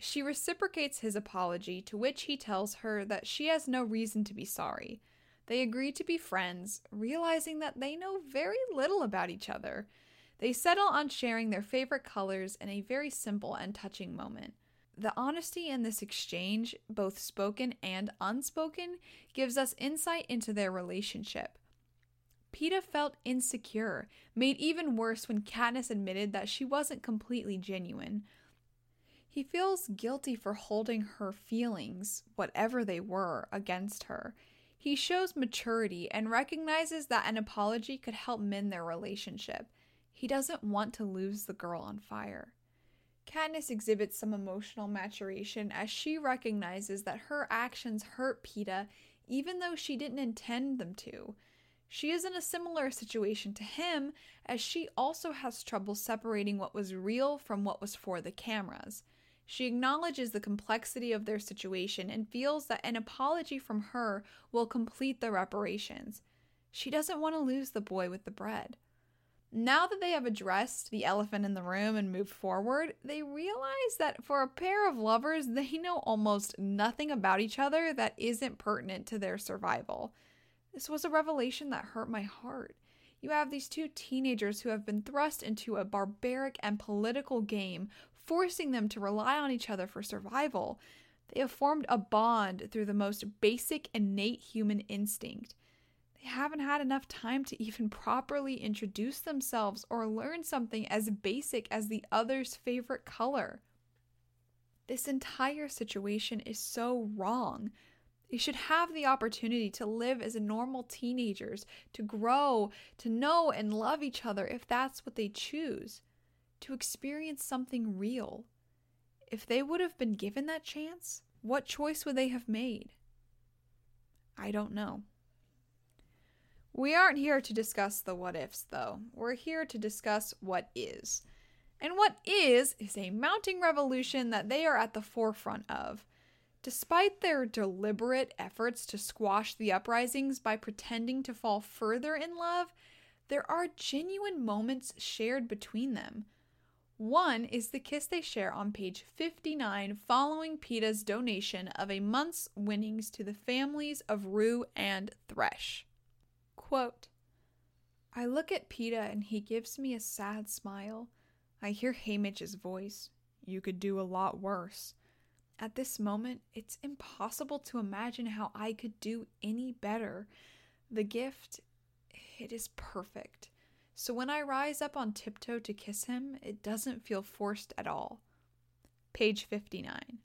She reciprocates his apology, to which he tells her that she has no reason to be sorry. They agree to be friends, realizing that they know very little about each other. They settle on sharing their favorite colors in a very simple and touching moment. The honesty in this exchange, both spoken and unspoken, gives us insight into their relationship. Peeta felt insecure, made even worse when Katniss admitted that she wasn't completely genuine. He feels guilty for holding her feelings, whatever they were, against her. He shows maturity and recognizes that an apology could help mend their relationship. He doesn't want to lose the girl on fire. Katniss exhibits some emotional maturation as she recognizes that her actions hurt Peeta even though she didn't intend them to. She is in a similar situation to him as she also has trouble separating what was real from what was for the cameras. She acknowledges the complexity of their situation and feels that an apology from her will complete the reparations. She doesn't want to lose the boy with the bread. Now that they have addressed the elephant in the room and moved forward, they realize that for a pair of lovers, they know almost nothing about each other that isn't pertinent to their survival. This was a revelation that hurt my heart. You have these two teenagers who have been thrust into a barbaric and political game forcing them to rely on each other for survival. They have formed a bond through the most basic innate human instinct. They haven't had enough time to even properly introduce themselves or learn something as basic as the other's favorite color. This entire situation is so wrong. They should have the opportunity to live as normal teenagers, to grow, to know and love each other if that's what they choose to experience something real. If they would have been given that chance, what choice would they have made? I don't know. We aren't here to discuss the what ifs, though. We're here to discuss what is. And what is, is a mounting revolution that they are at the forefront of. Despite their deliberate efforts to squash the uprisings by pretending to fall further in love, there are genuine moments shared between them. One is the kiss they share on page 59 following Peeta's donation of a month's winnings to the families of Rue and Thresh. Quote, I look at Peeta and he gives me a sad smile. I hear Haymitch's voice. You could do a lot worse. At this moment, it's impossible to imagine how I could do any better. The gift, it is perfect. So when I rise up on tiptoe to kiss him, it doesn't feel forced at all. Page 59.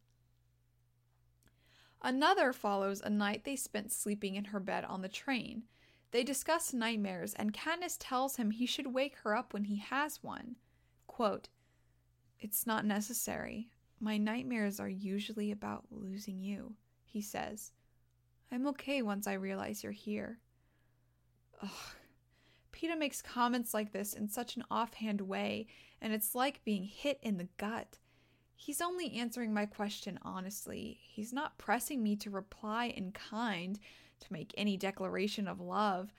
Another follows a night they spent sleeping in her bed on the train. They discuss nightmares, and Katniss tells him he should wake her up when he has one. Quote, It's not necessary. My nightmares are usually about losing you, he says. I'm okay once I realize you're here. Ugh, Peeta makes comments like this in such an offhand way, and it's like being hit in the gut. He's only answering my question honestly. He's not pressing me to reply in kind, to make any declaration of love.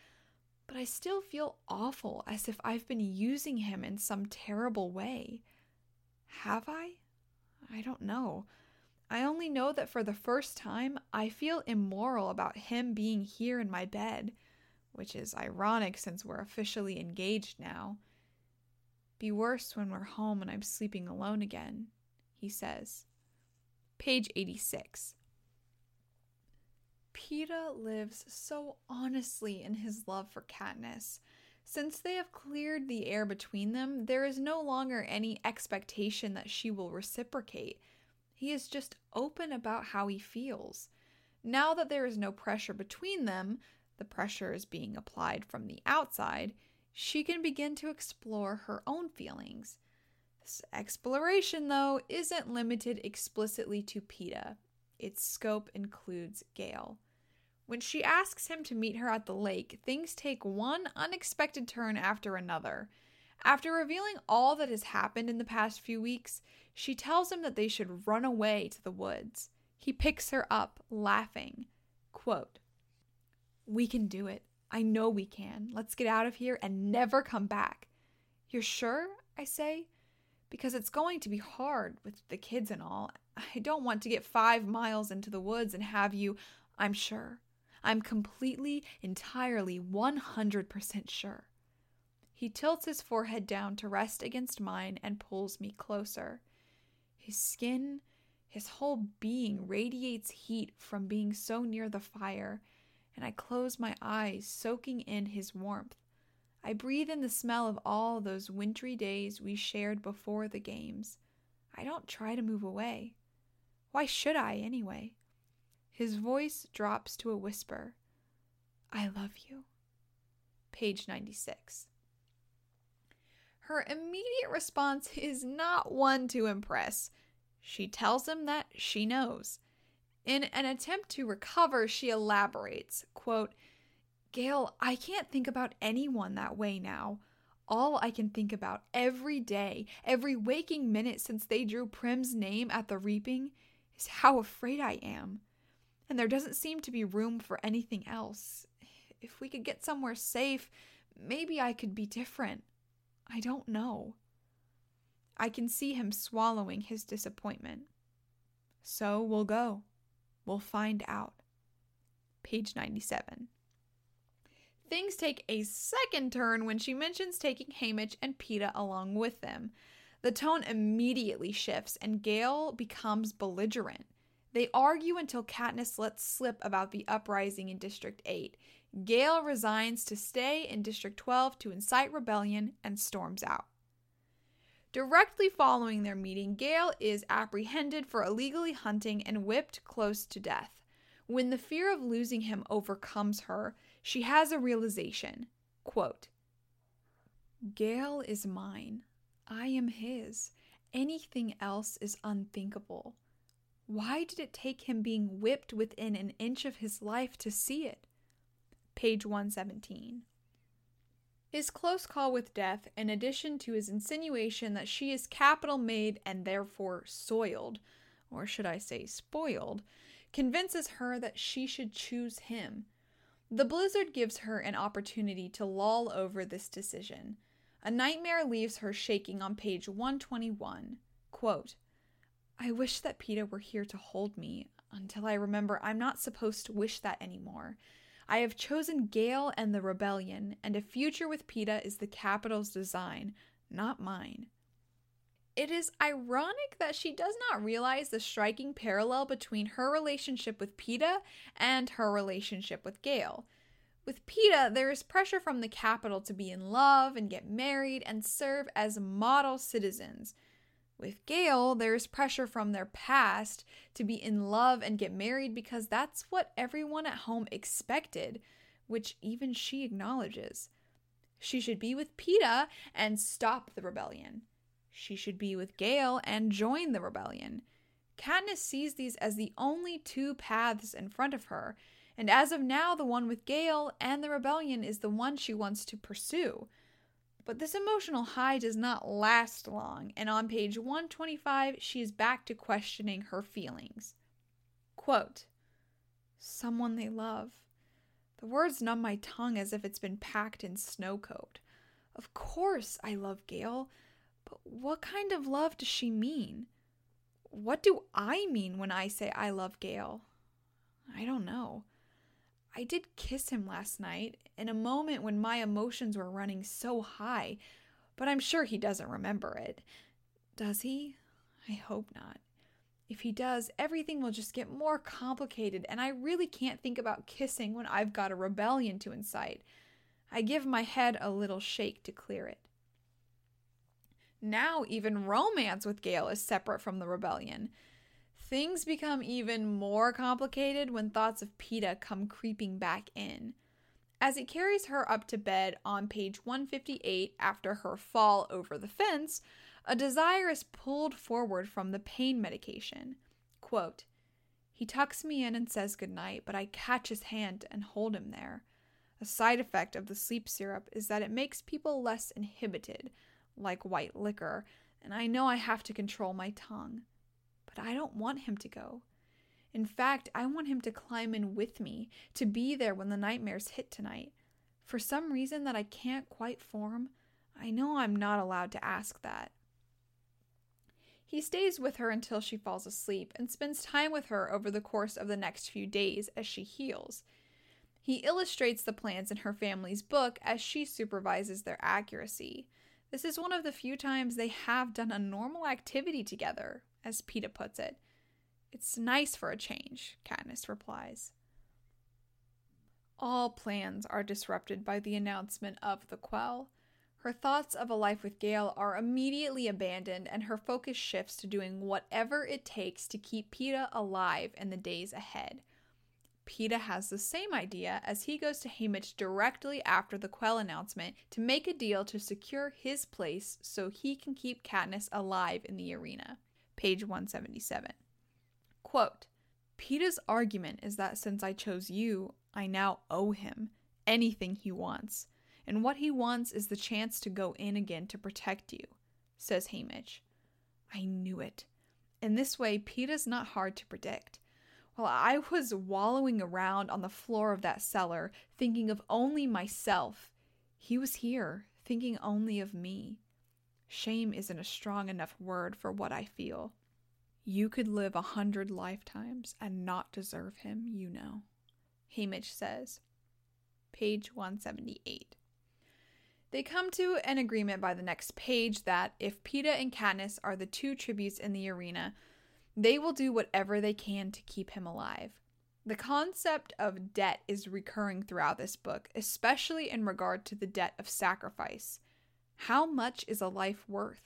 But I still feel awful, as if I've been using him in some terrible way. Have I? I don't know. I only know that for the first time, I feel immoral about him being here in my bed which is ironic since we're officially engaged now. Be worse when we're home and I'm sleeping alone again, he says. Page 86. Peeta lives so honestly in his love for Katniss. Since they have cleared the air between them, there is no longer any expectation that she will reciprocate. He is just open about how he feels. Now that there is no pressure between them, the pressure is being applied from the outside, she can begin to explore her own feelings. This exploration, though, isn't limited explicitly to Peeta, Its scope includes Gale. When she asks him to meet her at the lake, things take one unexpected turn after another. After revealing all that has happened in the past few weeks, she tells him that they should run away to the woods. He picks her up, laughing. Quote, we can do it. I know we can. Let's get out of here and never come back. You're sure? I say. because it's going to be hard with the kids and all. I don't want to get five miles into the woods and have you, I'm sure. I'm completely, entirely, 100% sure. He tilts his forehead down to rest against mine and pulls me closer. His skin, his whole being radiates heat from being so near the fire, and I close my eyes, soaking in his warmth. I breathe in the smell of all those wintry days we shared before the games. I don't try to move away. Why should I, anyway? His voice drops to a whisper I love you. Page 96. Her immediate response is not one to impress. She tells him that she knows. In an attempt to recover, she elaborates, quote, Gale, I can't think about anyone that way now. All I can think about every day, every waking minute since they drew Prim's name at the reaping, is how afraid I am. And there doesn't seem to be room for anything else. If we could get somewhere safe, maybe I could be different. I don't know. I can see him swallowing his disappointment. So we'll go. We'll find out. Page 97. Things take a second turn when she mentions taking Haymitch and Peeta along with them. The tone immediately shifts and Gale becomes belligerent. They argue until Katniss lets slip about the uprising in District 8. Gale resigns to stay in District 12 to incite rebellion and storms out. Directly following their meeting, Gale is apprehended for illegally hunting and whipped close to death. When the fear of losing him overcomes her, she has a realization. Quote, Gale is mine. I am his. Anything else is unthinkable. Why did it take him being whipped within an inch of his life to see it? Page 117. His close call with death, in addition to his insinuation that she is Capitol made and therefore soiled, or should I say spoiled, convinces her that she should choose him. The blizzard gives her an opportunity to loll over this decision. A nightmare leaves her shaking on page 121. Quote, I wish that Peeta were here to hold me until I remember I'm not supposed to wish that anymore. I have chosen Gale and the rebellion, and a future with Peeta is the Capitol's design, not mine. It is ironic that she does not realize the striking parallel between her relationship with Peeta and her relationship with Gale. With Peeta, there is pressure from the Capitol to be in love and get married and serve as model citizens. With Gale, there is pressure from their past to be in love and get married because that's what everyone at home expected, which even she acknowledges. She should be with Peeta and stop the rebellion. She should be with Gale and join the rebellion. Katniss sees these as the only two paths in front of her, and as of now, the one with Gale and the rebellion is the one she wants to pursue. But this emotional high does not last long, and on page 125, she is back to questioning her feelings. Quote, Someone they love. The words numb my tongue as if it's been packed in snow coat. Of course I love Gale, but what kind of love does she mean? What do I mean when I say I love Gale? I don't know. I did kiss him last night in a moment when my emotions were running so high, but I'm sure he doesn't remember it. Does he? I hope not. If he does, everything will just get more complicated, and I really can't think about kissing when I've got a rebellion to incite. I give my head a little shake to clear it. Now, even romance with Gale is separate from the rebellion. Things become even more complicated when thoughts of Peeta come creeping back in. As he carries her up to bed on page 158 after her fall over the fence, a desire is pulled forward from the pain medication. Quote, he tucks me in and says goodnight, but I catch his hand and hold him there. A side effect of the sleep syrup is that it makes people less inhibited, like white liquor, and I know I have to control my tongue but I don't want him to go. In fact, I want him to climb in with me, to be there when the nightmares hit tonight. For some reason that I can't quite form, I know I'm not allowed to ask that. He stays with her until she falls asleep and spends time with her over the course of the next few days as she heals. He illustrates the plans in her family's book as she supervises their accuracy. This is one of the few times they have done a normal activity together, as Peeta puts it. It's nice for a change, Katniss replies. All plans are disrupted by the announcement of the Quell. Her thoughts of a life with Gale are immediately abandoned, and her focus shifts to doing whatever it takes to keep Peeta alive in the days ahead. Peeta has the same idea as he goes to Haymitch directly after the Quell announcement to make a deal to secure his place so he can keep Katniss alive in the arena. Page 177. Quote Peeta's argument is that since I chose you, I now owe him anything he wants and what he wants is the chance to go in again to protect you, says Haymitch. I knew it. In this way, Peeta's not hard to predict. While I was wallowing around on the floor of that cellar, thinking of only myself, he was here, thinking only of me. Shame isn't a strong enough word for what I feel. You could live a hundred lifetimes and not deserve him, you know. Haymitch says. Page 178. They come to an agreement by the next page that if Peeta and Katniss are the two tributes in the arena, they will do whatever they can to keep him alive. The concept of debt is recurring throughout this book, especially in regard to the debt of sacrifice. How much is a life worth?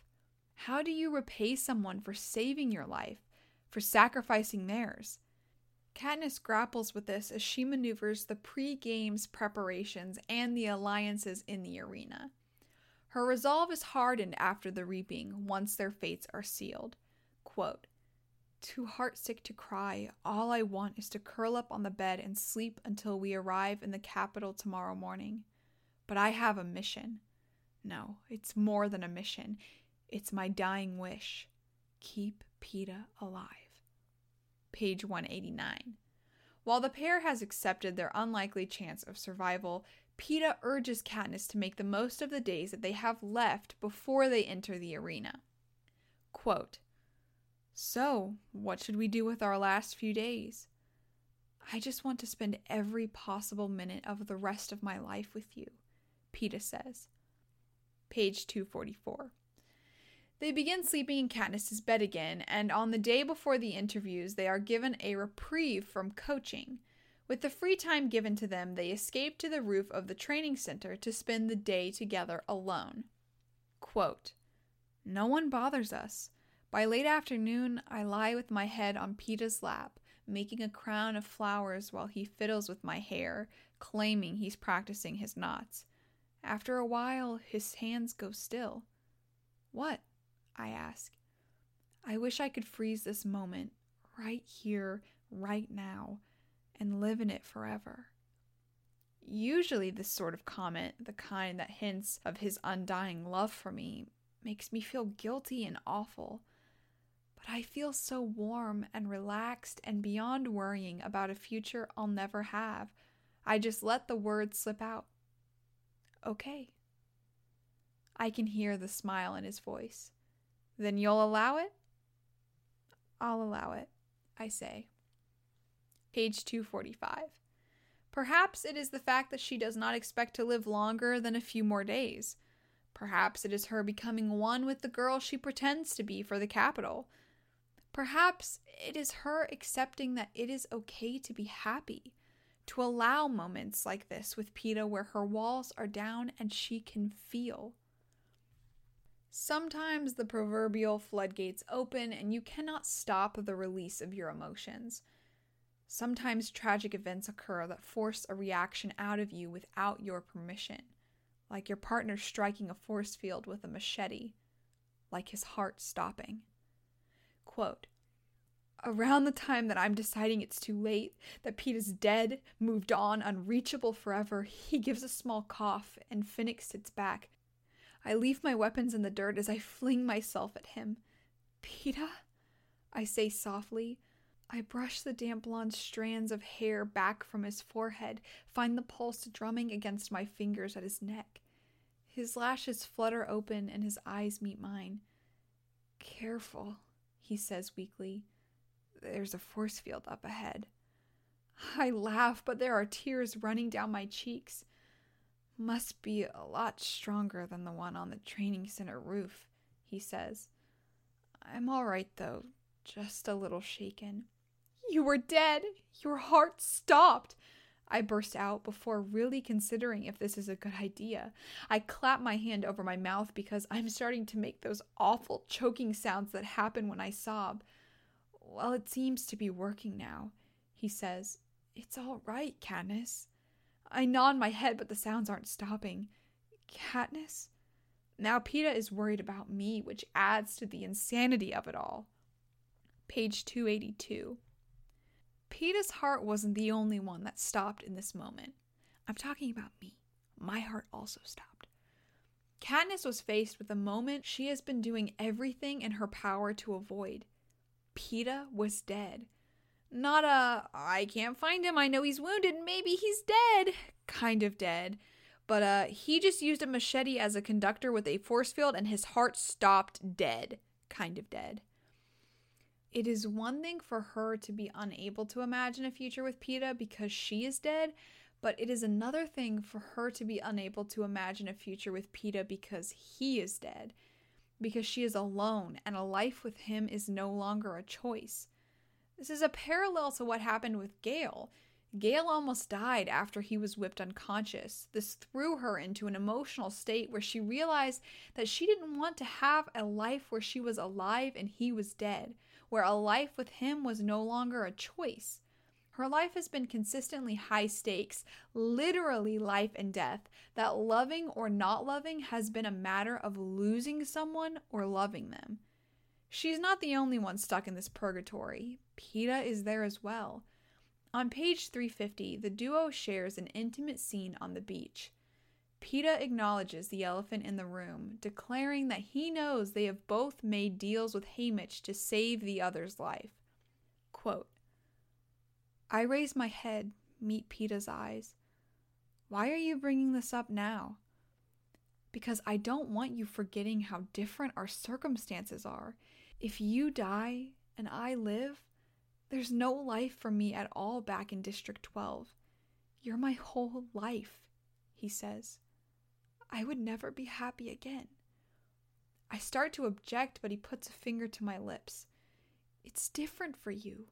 How do you repay someone for saving your life, for sacrificing theirs? Katniss grapples with this as she maneuvers the pre games preparations and the alliances in the arena. Her resolve is hardened after the reaping once their fates are sealed. Quote, Too heartsick to cry, all I want is to curl up on the bed and sleep until we arrive in the Capitol tomorrow morning. But I have a mission. No, it's more than a mission. It's my dying wish. Keep Peeta alive page 189. While the pair has accepted their unlikely chance of survival, Peeta urges Katniss to make the most of the days that they have left before they enter the arena. Quote, So, what should we do with our last few days? I just want to spend every possible minute of the rest of my life with you, Peeta says. Page 244. They begin sleeping in Katniss's bed again, and on the day before the interviews, they are given a reprieve from coaching. With the free time given to them, they escape to the roof of the training center to spend the day together alone. Quote, No one bothers us. By late afternoon, I lie with my head on Peeta's lap, making a crown of flowers while he fiddles with my hair, claiming he's practicing his knots. After a while, his hands go still. What? I ask. I wish I could freeze this moment, right here, right now, and live in it forever. Usually, this sort of comment, the kind that hints of his undying love for me, makes me feel guilty and awful. But I feel so warm and relaxed and beyond worrying about a future I'll never have. I just let the words slip out. Okay. I can hear the smile in his voice. Then you'll allow it? I'll allow it, I say. Page 245. Perhaps it is the fact that she does not expect to live longer than a few more days. Perhaps it is her becoming one with the girl she pretends to be for the Capitol. Perhaps it is her accepting that it is okay to be happy, to allow moments like this with Peeta where her walls are down and she can feel. Sometimes the proverbial floodgates open and you cannot stop the release of your emotions. Sometimes tragic events occur that force a reaction out of you without your permission, like your partner striking a force field with a machete, like his heart stopping. Quote, Around the time that I'm deciding it's too late, that Pete is dead, moved on, unreachable forever, he gives a small cough and Finnick sits back, I leave my weapons in the dirt as I fling myself at him. Peeta? I say softly. I brush the damp blonde strands of hair back from his forehead, find the pulse drumming against my fingers at his neck. His lashes flutter open and his eyes meet mine. Careful, he says weakly. There's a force field up ahead. I laugh, but there are tears running down my cheeks. Must be a lot stronger than the one on the training center roof, he says. I'm all right, though, just a little shaken. You were dead! Your heart stopped! I burst out before really considering if this is a good idea. I clap my hand over my mouth because I'm starting to make those awful choking sounds that happen when I sob. Well, it seems to be working now, he says. It's all right, Katniss. I nod my head, but the sounds aren't stopping. Katniss? Now Peeta is worried about me, which adds to the insanity of it all. Page 282. Peeta's heart wasn't the only one that stopped in this moment. I'm talking about me. My heart also stopped. Katniss was faced with a moment she has been doing everything in her power to avoid. Peeta was dead. Not a, I can't find him, I know he's wounded, maybe he's dead kind of dead. But uh, he just used a machete as a conductor with a force field and his heart stopped dead. Kind of dead. It is one thing for her to be unable to imagine a future with Peeta because she is dead, but it is another thing for her to be unable to imagine a future with Peeta because he is dead. Because she is alone and a life with him is no longer a choice. This is a parallel to what happened with Gale. Gale almost died after he was whipped unconscious. This threw her into an emotional state where she realized that she didn't want to have a life where she was alive and he was dead, where a life with him was no longer a choice. Her life has been consistently high stakes, literally life and death, that loving or not loving has been a matter of losing someone or loving them. She's not the only one stuck in this purgatory. Peeta is there as well. On page 350, the duo shares an intimate scene on the beach. Peeta acknowledges the elephant in the room, declaring that he knows they have both made deals with Haymitch to save the other's life. Quote, I raise my head, meet Peeta's eyes. Why are you bringing this up now? Because I don't want you forgetting how different our circumstances are. If you die and I live, there's no life for me at all back in District 12. You're my whole life, he says. I would never be happy again. I start to object, but he puts a finger to my lips. It's different for you.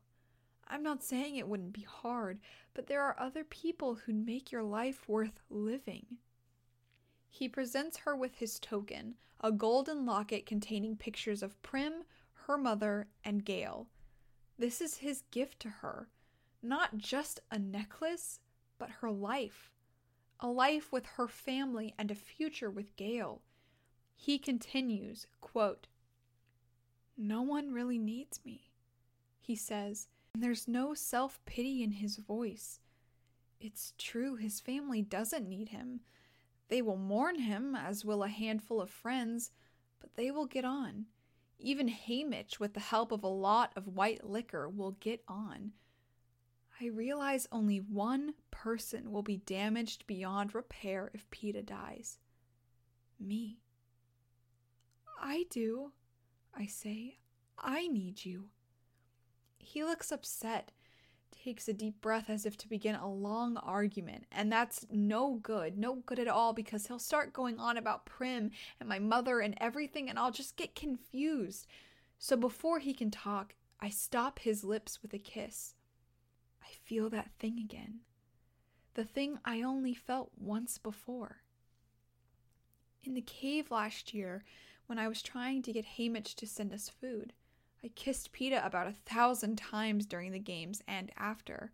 I'm not saying it wouldn't be hard, but there are other people who'd make your life worth living. He presents her with his token, a golden locket containing pictures of Prim, her mother, and Gale. This is his gift to her. Not just a necklace, but her life. A life with her family and a future with Gale. He continues, quote, No one really needs me, he says, and there's no self pity in his voice. It's true, his family doesn't need him. They will mourn him, as will a handful of friends, but they will get on. Even Haymitch, with the help of a lot of white liquor, will get on. I realize only one person will be damaged beyond repair if Peeta dies. Me. I do, I say. I need you. He looks upset takes a deep breath as if to begin a long argument, and that's no good, no good at all because he'll start going on about Prim and my mother and everything, and I'll just get confused. So before he can talk, I stop his lips with a kiss. I feel that thing again. The thing I only felt once before. In the cave last year, when I was trying to get Haymitch to send us food, I kissed Peeta about a thousand times during the games and after,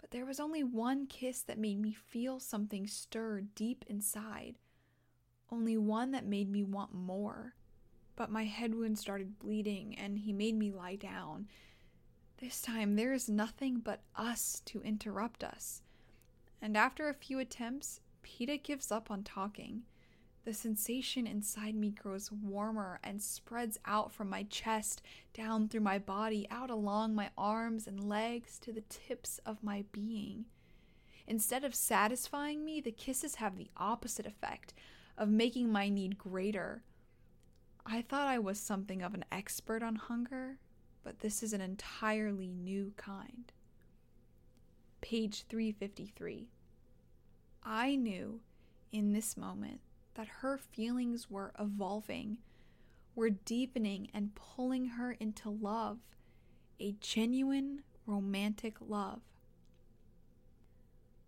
but there was only one kiss that made me feel something stir deep inside. Only one that made me want more. But my head wound started bleeding and he made me lie down. This time there is nothing but us to interrupt us. And after a few attempts, Peeta gives up on talking. The sensation inside me grows warmer and spreads out from my chest, down through my body, out along my arms and legs to the tips of my being. Instead of satisfying me, the kisses have the opposite effect of making my need greater. I thought I was something of an expert on hunger, but this is an entirely new kind. Page 353. I knew in this moment that her feelings were evolving, were deepening and pulling her into love, a genuine romantic love.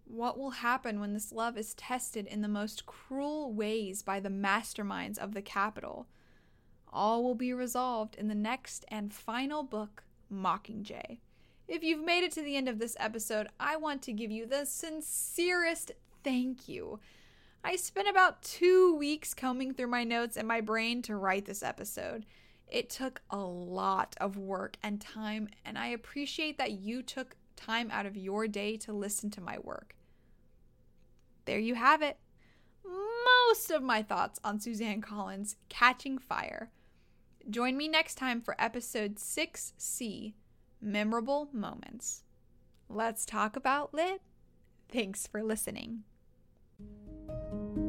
What will happen when this love is tested in the most cruel ways by the masterminds of the Capitol? All will be resolved in the next and final book, Mockingjay. If you've made it to the end of this episode, I want to give you the sincerest thank you. I spent about two weeks combing through my notes and my brain to write this episode. It took a lot of work and time, and I appreciate that you took time out of your day to listen to my work. There you have it. Most of my thoughts on Suzanne Collins' Catching Fire. Join me next time for episode 6C Memorable Moments. Let's talk about lit. Thanks for listening thank you